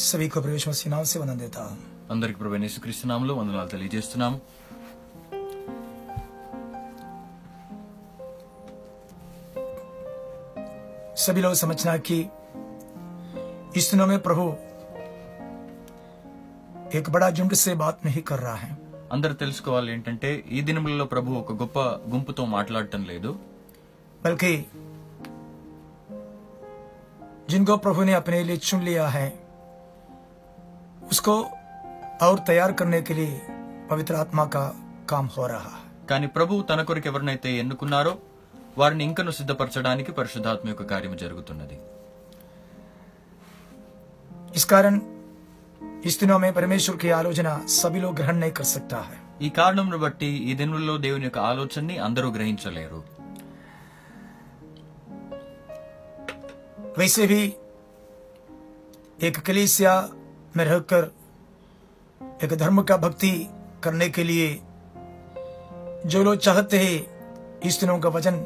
सभी को प्रवेश मसीह नाम से वंदन देता हूँ అందరికి ప్రభు యేసుక్రీస్తునామంలో వందనాలు తెలియజేస్తున్నాము सभी लोग समझना कि इस दिनों में प्रभु एक बड़ा झुंड से बात नहीं कर रहा है అందరు తెలుసుకోవాలి ఏంటంటే ఈ దినములలో ప్రభు ఒక గొప్ప గుంపుతో మాట్లాడటం లేదు बल्कि जिनको प्रभु ने अपने लिए चुन लिया है उसको और तैयार करने के लिए पवित्र आत्मा का काम हो रहा है కానీ ప్రభు తన కొరకు ఎవరినైతే ఎన్నుకున్నారో వారిని ఇంకను సిద్ధపరచడానికి పరిశుద్ధాత్మ యొక్క కార్యము జరుగుతున్నది इस कारण इस दिनों में परमेश्वर की आलोचना सभी लोग ग्रहण नहीं कर सकता है ఈ కారణంను బట్టి ఈ దినములలో దేవుని యొక్క ఆలోచనని అందరూ గ్రహించలేరు वैसे भी एक कलीसिया में रहकर एक धर्म का भक्ति करने के लिए जो लोग चाहते हैं इस दिनों का वचन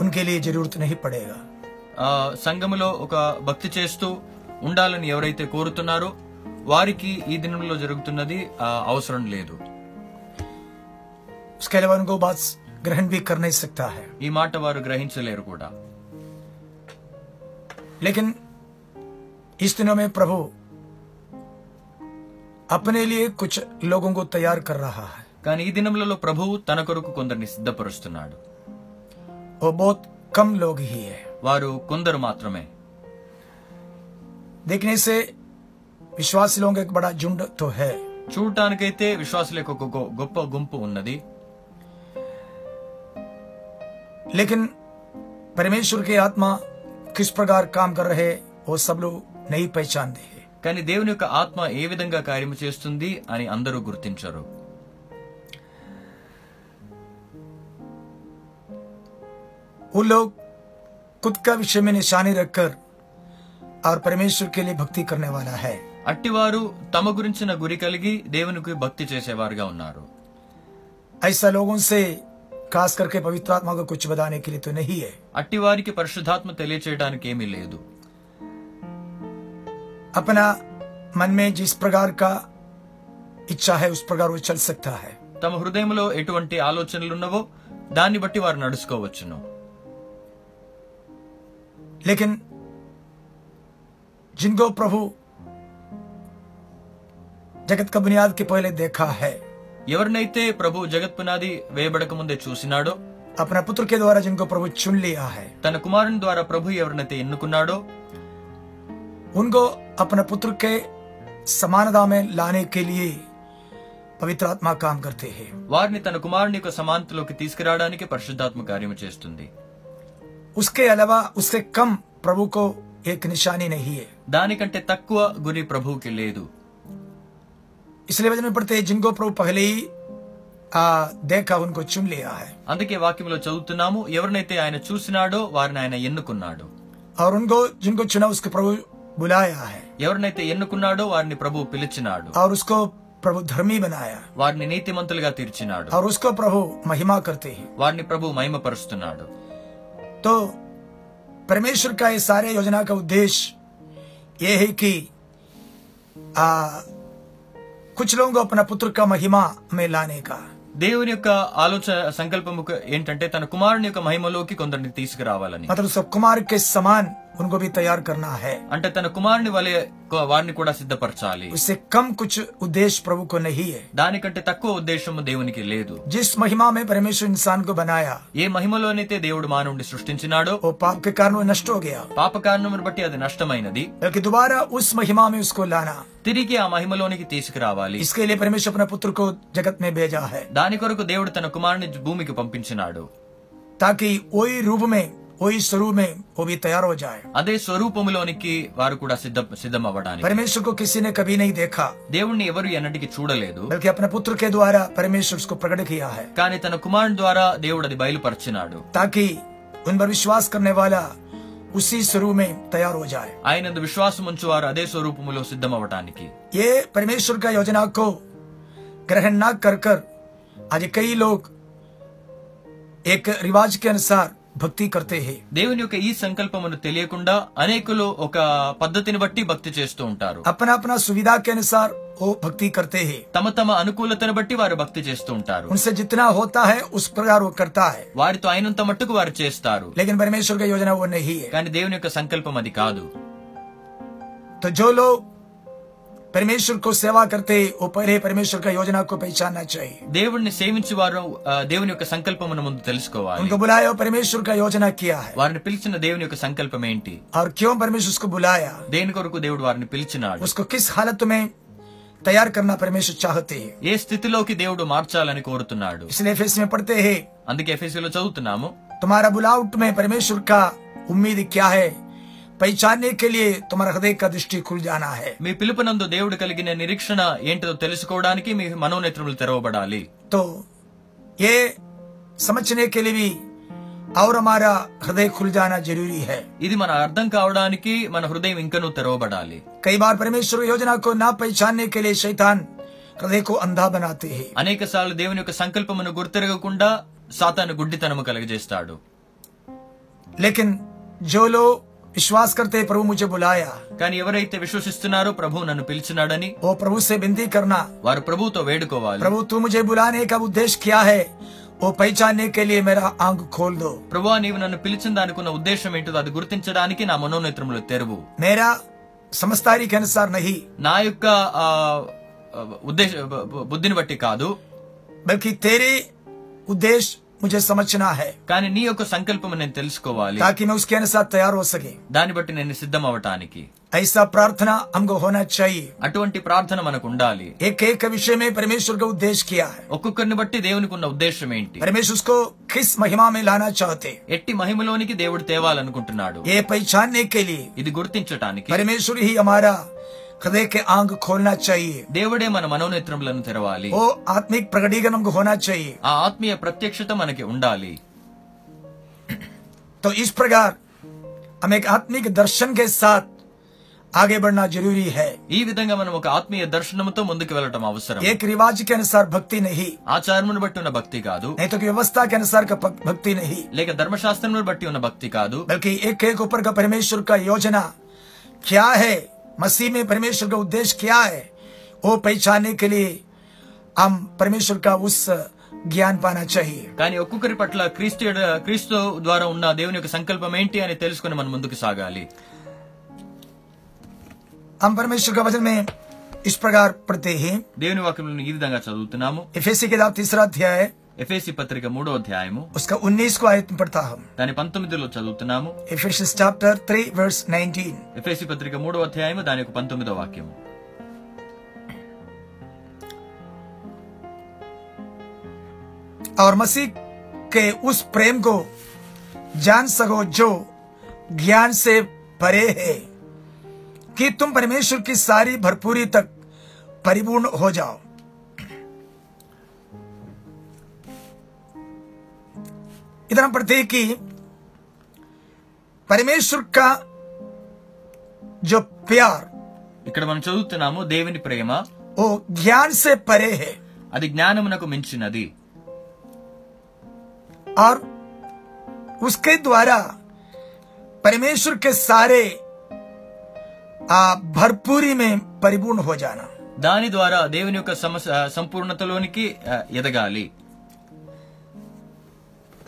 उनके लिए जरूरत नहीं पड़ेगा ఆ సంఘములో ఒక భక్తి చేస్తూ ఉండాలని ఎవరైతే కోరుతున్నారో వారికి ఈ దినంలో జరుగుతున్నది ఆ, అవసరం లేదు उसके अलावा उनको बात ग्रहण भी कर नहीं सकता है ఈ మాట వారు గ్రహించలేరు కూడా लेकिन इस दिनों में प्रभु अपने लिए कुछ लोगों को तैयार कर रहा है కానీ ఈ దినములలో ప్రభువు తన కొరకు కొందరిని సిద్ధపరుస్తున్నాడు वो बहुत कम लोग ही है వారు కొందరు మాత్రమే देखने से विश्वासी लोगों का एक बड़ा झुंड तो है చూడటానికైతే విశ్వాసులకు ఒక గొ- గొప్ప గుంపు ఉన్నది लेकिन परमेश्वर की आत्मा किस प्रकार काम कर रहे वो सब लोग नहीं पहचानते हैं కానీ దేవుని యొక్క ఆత్మ ఏ విధంగా కార్యము చేస్తుంది అని అందరూ గుర్తించరు वो लोग खुद का विषय में निशानी रखकर और परमेश्वर के लिए भक्ति करने वाला है అట్టివారు తమ గురించిన గురి కలిగి దేవునికి భక్తి చేసేవారుగా ఉన్నారు ऐसा लोगों से खास करके पवित्र आत्मा को कुछ बताने के लिए तो नहीं है అట్టివారికి పరిశుద్ధాత్మ తెలియచేయడానికి ఏమీ లేదు अपना मन में जिस प्रकार का इच्छा है उस प्रकार वो चल सकता है తమ హృదయంలో ఎటువంటి ఆలోచనలు ఉన్నవో దాన్ని బట్టి వారు నడుచుకోవచ్చును लेकिन जिनको प्रभु जगत का बुनियाद के पहले देखा है ఎవరినైతే ప్రభు జగత్ పునాది వేయబడక ముందే చూసినాడో अपना पुत्र के द्वारा जिनको प्रभु चुन लिया है తన కుమారుని ద్వారా ప్రభు ఎవరినైతే ఎన్నుకున్నాడో उनको अपने पुत्र के समानता में लाने के लिए पवित्र आत्मा काम करते हैं వారిని తన కుమారుని యొక్క సమానతలోకి తీసుకురావడానికి పరిశుద్ధాత్మ కార్యము చేస్తుంది उसके अलावा उससे कम प्रभु को एक निशानी नहीं है దానికంటే తక్కువ గురి ప్రభువుకి లేదు इसलिए वचन में पढ़ते हैं जिनको प्रभु पहले ही आ, देखा उनको चुन लिया है అందుకే వాక్యంలో చదువుతున్నాము ఎవరినైతే ఆయన చూసినాడో వారిని ఆయన ఎన్నుకున్నాడు और उनको जिनको चुना उसको प्रभु बुलाया है ఎవరినైతే ఎన్నుకున్నాడో వారిని ప్రభు పిలిచినాడు और उसको प्रभु धर्मी बनाया వారిని నీతిమంతులుగా తీర్చినాడు और उसको प्रभु महिमा करते हैं వారిని ప్రభు మహిమపరుస్తున్నాడు तो परमेश्वर का ये सारे योजना का उद्देश्य ये है कि आ, कुछ लोगों को अपना पुत्र का महिमा में लाने का దేవుని యొక్క ఆలోచన సంకల్పము ఏంటంటే తన కుమారుని యొక్క మహిమలోకి కొందరిని తీసుకురావాలని मतलब सब कुमार के समान उनको भी तैयार करना है అంటే తన కుమారుని వలె కొ- వారిని కూడా సిద్ధపరచాలి उससे कम कुछ उद्देश्य प्रभु को नहीं है దానికంటే తక్కువ ఉద్దేశము దేవునికి లేదు जिस महिमा में परमेश्वर इंसान को बनाया ఏ మహిమలోనైతే దేవుడు మానవుడిని సృష్టించినాడో वो पाप के कारण वो नष्ट हो गया పాప కారణమును బట్టి అది నష్టమైనది बल्कि दोबारा उस महिमा में उसको लाना తిరిగి ఆ మహిమలోనికి తీసుకురావాలి इसके लिए परमेश्वर अपने पुत्र को जगत में भेजा है దాని కొరకు దేవుడు తన కుమారుని భూమికి పంపించినాడు ताकि वही रूप में वही स्वरूप में वो भी तैयार हो जाए అదే స్వరూపములోనికి వారు కూడా సిద్ధ సిద్ధం అవ్వడానికి परमेश्वर को किसी ने कभी नहीं देखा దేవుణ్ణి ఎవరు ఎన్నటికి చూడలేదు बल्कि अपने पुत्र के द्वारा परमेश्वर उसको प्रकट किया है కానీ తన కుమారుని ద్వారా దేవుడు అది బయలుపరిచినాడు ताकि उन पर विश्वास करने वाला उसी स्वरूप में तैयार हो जाए ఆయనందు విశ్వాసం ఉంచువారు అదే స్వరూపములో సిద్ధం అవ్వటానికి ये परमेश्वर का योजना को ग्रहण न कर कर आज कई लोग एक रिवाज के अनुसार भक्ति करते हैं దేవుని యొక్క ఈ సంకల్పమును తెలియకుండా అనేకులు ఒక పద్ధతిని బట్టి భక్తి చేస్తూ ఉంటారు अपना अपना सुविधा के अनुसार वो भक्ति करते हैं తమ తమ అనుకూలతను బట్టి వారు భక్తి చేస్తూ ఉంటారు उनसे जितना होता है उस प्रकार वो करता है వారితో అయినంత మట్టుకు వారు చేస్తారు लेकिन परमेश्वर का योजना वो नहीं है కానీ దేవుని యొక్క సంకల్పం అది కాదు तो जो लोग परमेश्वर को सेवा करते पहले परमेश्वर का योजना को पहचानना चाहिए। देश ने सेवित वो देवन ओक संकल्प उनको बुलाया परमेश्वर का योजना किया है। वारे पील देवन संकल्प और क्यों परमेश्वर उसको बुलाया? देन को देव वारे पीलचना उसको किस हालत में तैयार करना परमेश्वर चाहते है? ये स्थिति की इसलिए मार्चाली को पढ़ते है अंदे एफ़ चुनाव तुम्हारा बुलाउट में परमेश्वर का उम्मीद क्या है? पहचानने के लिए तुम्हारा हृदय का दृष्टि खुल जाना है మీ పిలుపునందు దేవుడు కలిగిన నిరీక్షణ ఏంటిదో తెలుసుకోవడానికి మీ మనోనేత్రములు తెరవబడాలి तो ये समझने के लिए भी और हमारा हृदय खुल जाना जरूरी है ఇది మన అర్థం కావడానికి మన హృదయం ఇంకనూ తెరవబడాలి कई बार परमेश्वर की योजना को ना पहचानने के लिए शैतान हृदय को अंधा बनाते हैं అనేక సార్లు దేవుని యొక్క సంకల్పమును గుర్తెరగకుండా సాతాను గుడ్డితనము కలిగజేస్తాడు लेकिन जो लोग विश्वास करते हैं, प्रभु मुझे बुलाया కానీ ఎవరైతే విశ్వసిస్తున్నారో ప్రభు నన్ను పిలిచినాడని वो प्रभु से विनती करना వారు ప్రభువుతో వేడుకోవాలి प्रभु तू मुझे बुलाने का उद्देश्य क्या है वो पहचानने के लिए मेरा आंख खोल दो ప్రభువా నీవు నన్ను పిలిచిన దానికి ఉన్న ఉద్దేశం ఏంటిదో అది గుర్తించడానికి నా మనోనేత్రములు తెరువు मेरा समझदारी के अनुसार नहीं నా యొక్క ఆ, ఆ, ఉద్దేశ బ- బ- బుద్ధిని బట్టి కాదు बल्कि तेरे उद्देश्य मुझे समझना है కానీ నీ యొక్క సంకల్పం నేను తెలుసుకోవాలి ताकि मैं उसके अनुसार तैयार हो सके దాన్ని బట్టి నేను సిద్ధం అవటానికి ऐसा प्रार्थना हमको होना चाहिए అటువంటి ప్రార్థన మనకు ఉండాలి एक एक विषय में परमेश्वर का उद्देश्य क्या है ఒక్కొక్కరిని బట్టి దేవునికి ఉన్న ఉద్దేశం ఏంటి परमेश्वर उसको किस महिमा में लाना चाहते ఎట్టి మహిమలోనికి దేవుడు తేవాలనుకుంటున్నాడు ये पहचानने के लिए ఇది గుర్తించటానికి परमेश्वर ही हमारा हृदय के आंख खोलना चाहिए దేవుడే మన మనోనేత్రములను తెరవాలి वो आत्मिक प्रकटीकरण हमको होना चाहिए ఆ ఆత్మీయ ప్రత్యక్షత మనకి ఉండాలి तो इस प्रकार हम एक आत्मिक दर्शन के साथ आगे बढ़ना जरूरी है ఈ విధంగా మనం ఒక ఆత్మీయ దర్శనముతో ముందుకు వెళ్ళటం అవసరం एक रिवाज के अनुसार भक्ति नहीं ఆచారమును బట్టి ఉన్న భక్తి కాదు नहीं तो कि व्यवस्था के अनुसार का भक- भक्ति नहीं లేక ధర్మశాస్త్రమును బట్టి ఉన్న భక్తి కాదు बल्कि एक एक ऊपर का परमेश्वर का योजना क्या है मसीह में परमेश्वर का उद्देश्य क्या है वो पहचानने के लिए हम परमेश्वर का उस ज्ञान पाना चाहिए కానీ ఒక్కొక్కరి పట్ల క్రీస్తు ఎడ- క్రీస్తు ద్వారా ఉన్న దేవుని యొక్క సంకల్పం ఏంటి అని తెలుసుకుని మనం ముందుకు సాగాలి हम परमेश्वर का वचन में इस प्रकार पढ़ते हैं దేవుని వాక్యములను ఈ విధంగా చదువుతున్నాము इफेसी के किताब तीसरा अध्याय है ఎఫేసి పత్రిక మూడో అధ్యాయము उसका उन्नीस को आयत में पढ़ता हम దాని పంతొమ్మిదిలో చదువుతున్నాము Ephesians chapter 3 verse 19 ఎఫేసి పత్రిక మూడో అధ్యాయము దాని యొక్క పంతొమ్మిదో వాక్యము और मसीह के उस प्रेम को जान सको जो ज्ञान से परे है कि तुम परमेश्वर की सारी भरपूरी तक परिपूर्ण हो जाओ इधर हम पढ़ते हैं कि परमेश्वर का जो प्यार ఇక్కడ మనం చదువుతున్నాము దేవుని ప్రేమ वो ज्ञान से परे है అది జ్ఞానమునకు మించినది और उसके द्वारा परमेश्वर के सारे आ, भरपूरी में परिपूर्ण हो जाना దాని ద్వారా దేవుని యొక్క సమస్ ఆ, సంపూర్ణతలోనికి ఆ, ఎదగాలి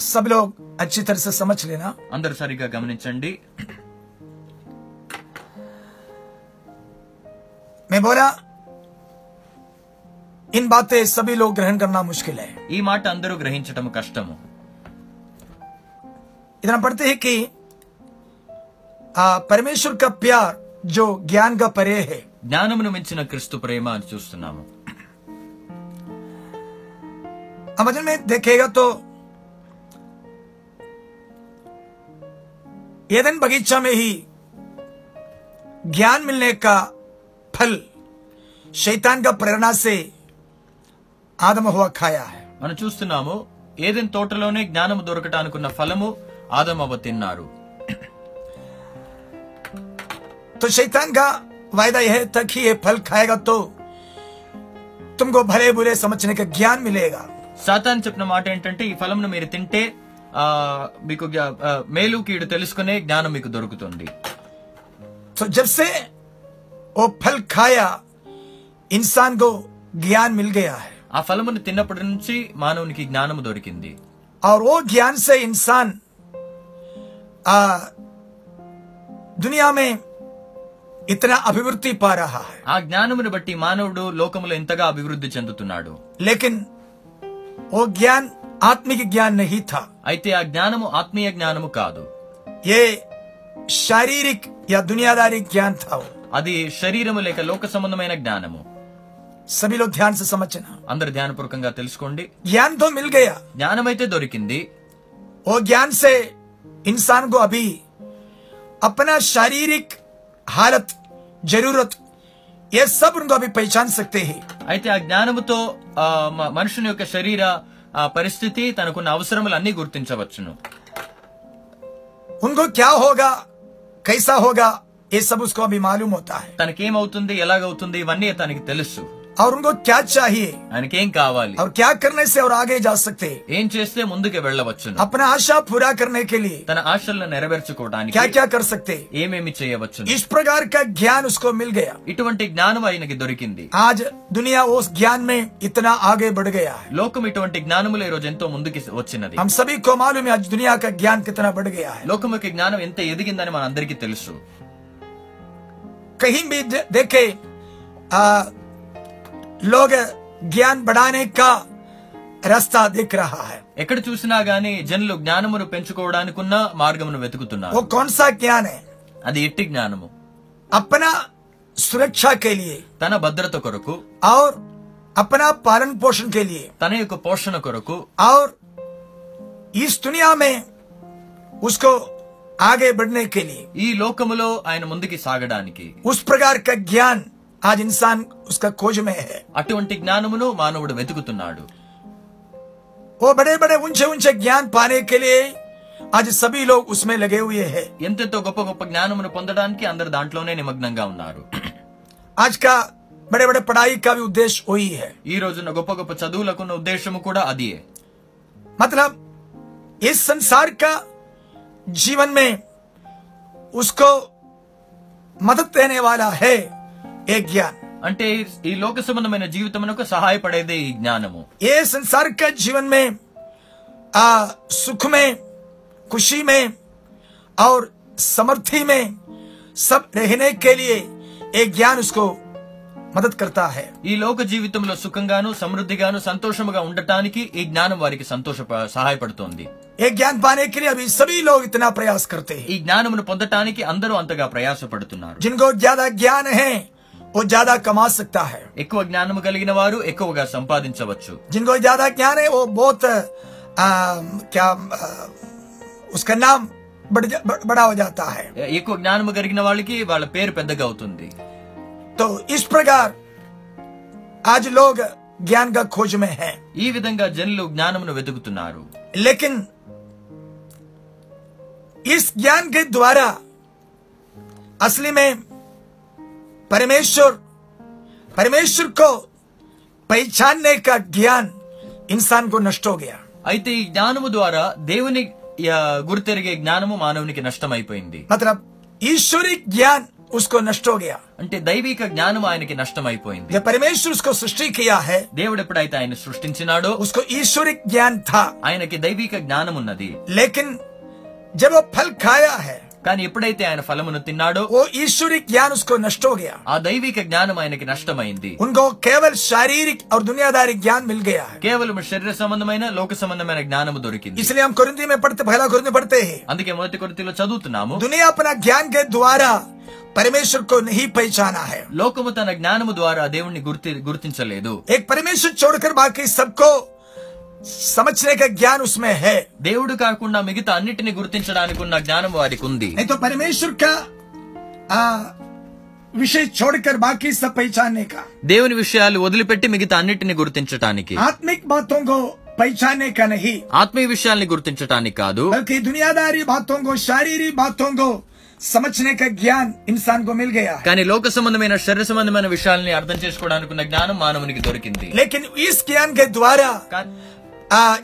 सब लोग अच्छी तरह से समझ लेना అందరు సరిగ్గా గమనించండి मैं बोला इन बातें सभी लोग ग्रहण करना मुश्किल है ఈ మాట అందరూ గ్రహించటం కష్టము इतना पढ़ते हैं कि आ, परमेश्वर का प्यार जो ज्ञान का परे है జ్ఞానమును మించిన క్రీస్తు ప్రేమ అని చూస్తున్నాము अब वचन में देखेगा तो एदन बगीचा में ही ज्ञान मिलने का फल शैतान का प्रेरणा से आदम हुआ खाया है మనం చూస్తున్నాము ఏదైనా తోటలోనే జ్ఞానము దొరకటానుకున్న ఫలము ఆదమవ తిన్నారు तो शैतान का वायदा यह था कि ये फल खाएगा तो तुमको भले बुरे समझने का ज्ञान मिलेगा సాతాన్ చెప్పిన మాట ఏంటంటే ఈ ఫలమును మీరు తింటే ఆ, మీకు మేలు కీడు తెలుసుకునే జ్ఞానం మీకు దొరుకుతుంది. సో జబ్సే ఓ ఫల్ ఖాయా ఇన్సాన్ కో జ్ఞాన్ మిల్ గయా హై ఆ ఫలమును తిన్నప్పటి నుంచి మానవునికి జ్ఞానము దొరికింది. ఆర్ ఓ జ్ఞాన్ సే ఇన్సాన్ ఆ దునియా మే ఇతనా అభివృద్ధి పా రహా హై ఆ జ్ఞానమును బట్టి మానవుడు లోకములో ఇంతగా అభివృద్ధి చెందుతున్నాడు. లేకిన్ ఓ జ్ఞాన్ आत्मिक ज्ञान नहीं था అయితే ఆ జ్ఞానము ఆత్మీయ జ్ఞానము కాదు ये शारीरिक या दुनियादारी ज्ञान था वो అది శరీరము లేక లోక సంబంధమైన జ్ఞానము सभी लोग ध्यान से समझना అందరు ధ్యానపూర్వకంగా తెలుసుకోండి ज्ञान तो मिल गया జ్ఞానమైతే దొరికింది वो ज्ञान से इंसान को अभी अपना शारीरिक हालत जरूरत ये सब उनको अभी पहचान सकते हैं అయితే ఆ జ్ఞానముతో ఆ, మ- మనుషుని యొక్క శరీర ఆ, పరిస్థితి తనకున్న అవసరములు అన్ని గుర్తించవచ్చును उनको क्या होगा कैसा होगा ये सब उसको अभी मालूम होता है తనకేమవుతుంది ఎలాగవుతుంది ఇవన్నీ తనకి తెలుసు और उनको क्या चाहिए ఆయనకేం కావాలి और क्या करने से और आगे जा सकते हैं ఏం చేస్తే ముందుకు వెళ్ళవచ్చును अपना आशा पूरा करने के लिए తన ఆశలను నెరవేర్చుకోవడానికి क्या क्या कर सकते हैं ఏమేమి చేయవచ్చును इस प्रकार का ज्ञान उसको मिल गया ఇటువంటి జ్ఞానం ఆయనకి దొరికింది आज दुनिया उस ज्ञान में इतना आगे बढ़ गया है లోకం ఇటువంటి జ్ఞానములు ఈ రోజు ఎంతో ముందుకి వచ్చినది हम सभी को मालूम है आज दुनिया का ज्ञान कितना बढ़ गया है లోకం యొక్క జ్ఞానం ఎంత ఎదిగిందని మనందరికీ తెలుసు कहीं भी दे- देखे आ, लोग ज्ञान बढ़ाने का रास्ता दिख रहा है ఎక్కడ చూసినా గానీ జనులు జ్ఞానమును పెంచుకోవడానికున్న మార్గమును వెతుకుతున్నారు वो कौन सा ज्ञान है అది ఎట్టి జ్ఞానము अपना सुरक्षा के लिए తన భద్రత కొరకు और अपना पालन पोषण के लिए తన యొక్క పోషణ కొరకు और इस दुनिया में उसको आगे बढ़ने के लिए ఈ లోకములో ఆయన ముందుకి సాగడానికి उस प्रकार का ज्ञान आज इंसान उसका खोज में है అటువంటి జ్ఞానమును మానవుడు వెతుకుతున్నాడు वो बड़े बड़े ऊंचे ऊंचे ज्ञान पाने के लिए आज सभी लोग उसमें लगे हुए हैं ఎంతెంతో గొప్ప గొప్ప జ్ఞానమును పొందడానికి అందరు దాంట్లోనే నిమగ్నంగా ఉన్నారు आज का बड़े बड़े पढ़ाई का भी उद्देश्य वही है ఈ రోజున గొప్ప గొప్ప చదువులకున్న ఉద్దేశము కూడా అదియే मतलब इस संसार का जीवन में उसको मदद देने वाला है एक ज्ञान అంటే ఈ లోక సంబంధమైన జీవితమునకు సహాయపడేదే ఈ జ్ఞానము ये संसार का जीवन में आ, सुख में खुशी में और समर्थी में सब रहने के लिए एक ज्ञान उसको मदद करता है ఈ లోక జీవితంలో సుఖంగాను సమృద్ధిగాను సంతోషముగా ఉండటానికి ఈ జ్ఞానం వారికి సంతోష సహాయపడుతోంది एक ज्ञान पाने के लिए अभी सभी लोग इतना प्रयास करते हैं ఈ జ్ఞానమును పొందటానికి అందరూ అంతగా ప్రయాసపడుతున్నారు जिनको ज्यादा ज्ञान है वो ज्यादा कमा सकता है ఎక్కువ జ్ఞానము కలిగిన వారు ఎక్కువగా సంపాదించవచ్చు जिनको ज्यादा ज्ञान है वो बहुत आ, क्या आ, उसका नाम बढ़, जा- बढ़- बड़ा हो जाता है ఎక్కువ జ్ఞానము కలిగిన వాళ్ళకి వాళ్ళ పేరు పెద్దగా అవుతుంది तो इस प्रकार आज लोग ज्ञान का खोज में हैं ఈ విధంగా జనులు జ్ఞానమును వెతుకుతున్నారు लेकिन इस ज्ञान के द्वारा असली में परमेश्वर परमेश्वर को पहचानने का ज्ञान इंसान को नष्ट हो गया అయితే ఈ జ్ఞానము ద్వారా దేవుని ఆ, గుర్తెరిగే జ్ఞానము మానవునికి నష్టమైపోయింది मतलब ईश्वरी ज्ञान उसको नष्ट हो गया అంటే దైవిక జ్ఞానం ఆయనకి నష్టమైపోయింది जब परमेश्वर उसको सृष्टि किया है దేవుడు ఎప్పుడైతే ఆయన సృష్టించినాడో उसको ईश्वरी ज्ञान था ఆయనకి దైవిక జ్ఞానం ఉన్నది लेकिन जब वो फल खाया है కానీ ఎప్పుడైతే ఆయన ఫలమును తిన్నాడో ఓ ఈశ్వరి జ్ఞాన్ ఉస్కో నష్టో గయా ఆ దైవిక జ్ఞానం ఆయనకి నష్టమైంది. ఉన్కో కేవల్ శారీరక్ ఔర్ దునియాదారీ జ్ఞాన్ మిల్ గయా కేవలం శరీర సంబంధమైన లోక సంబంధమైన జ్ఞానము దొరికింది. ఇస్లియే హమ్ కొరింథీ మే పడతే పహలా కొరింథీ పడతే అందుకే మొదటి కొరింథీలో చదువుతున్నాము. దునియా అపన జ్ఞాన్ కే ద్వారా పరమేశ్వర్ కో నహీ పైచానా హై? లోకము తన జ్ఞానము ద్వారా దేవుణ్ణి గుర్తి గుర్తించలేదు. ఏక్ పరమేశ్వర్ చోడకర్ బాకీ సబ్కో సమచనే కా జ్ఞాన్ ఉస్మే హే. దేవుడు కాకుండా మిగతా అన్నిటిని గుర్తించడానికి ఉన్న జ్ఞానం వారికి ఉంది అయితే పరమేశ్వర్ కా ఆ విషయ చూడకర్ బాకీ సబ్ పైచానే కా దేవుని విషయాలు వదిలిపెట్టి మిగతా అన్నిటిని గుర్తించడానికి ఆత్మిక్ బాతోం పైచానే కనహి ఆత్మీయ విషయాల్ని గుర్తించడానికి కాదు. బల్కి దునియాదారీ బాతోం కో శారీరీ బాతోం కో సమచనే కా జ్ఞాన్ ఇన్సాన్ కో మిల్ గయా. కానీ లోక సంబంధమైన శరీర సంబంధమైన విషయాల్ని అర్థం చేసుకోవడానికి ఉన్న జ్ఞానం మానవునికి దొరికింది. లేకిన్ ఈ జ్ఞాన్ కే ద్వారా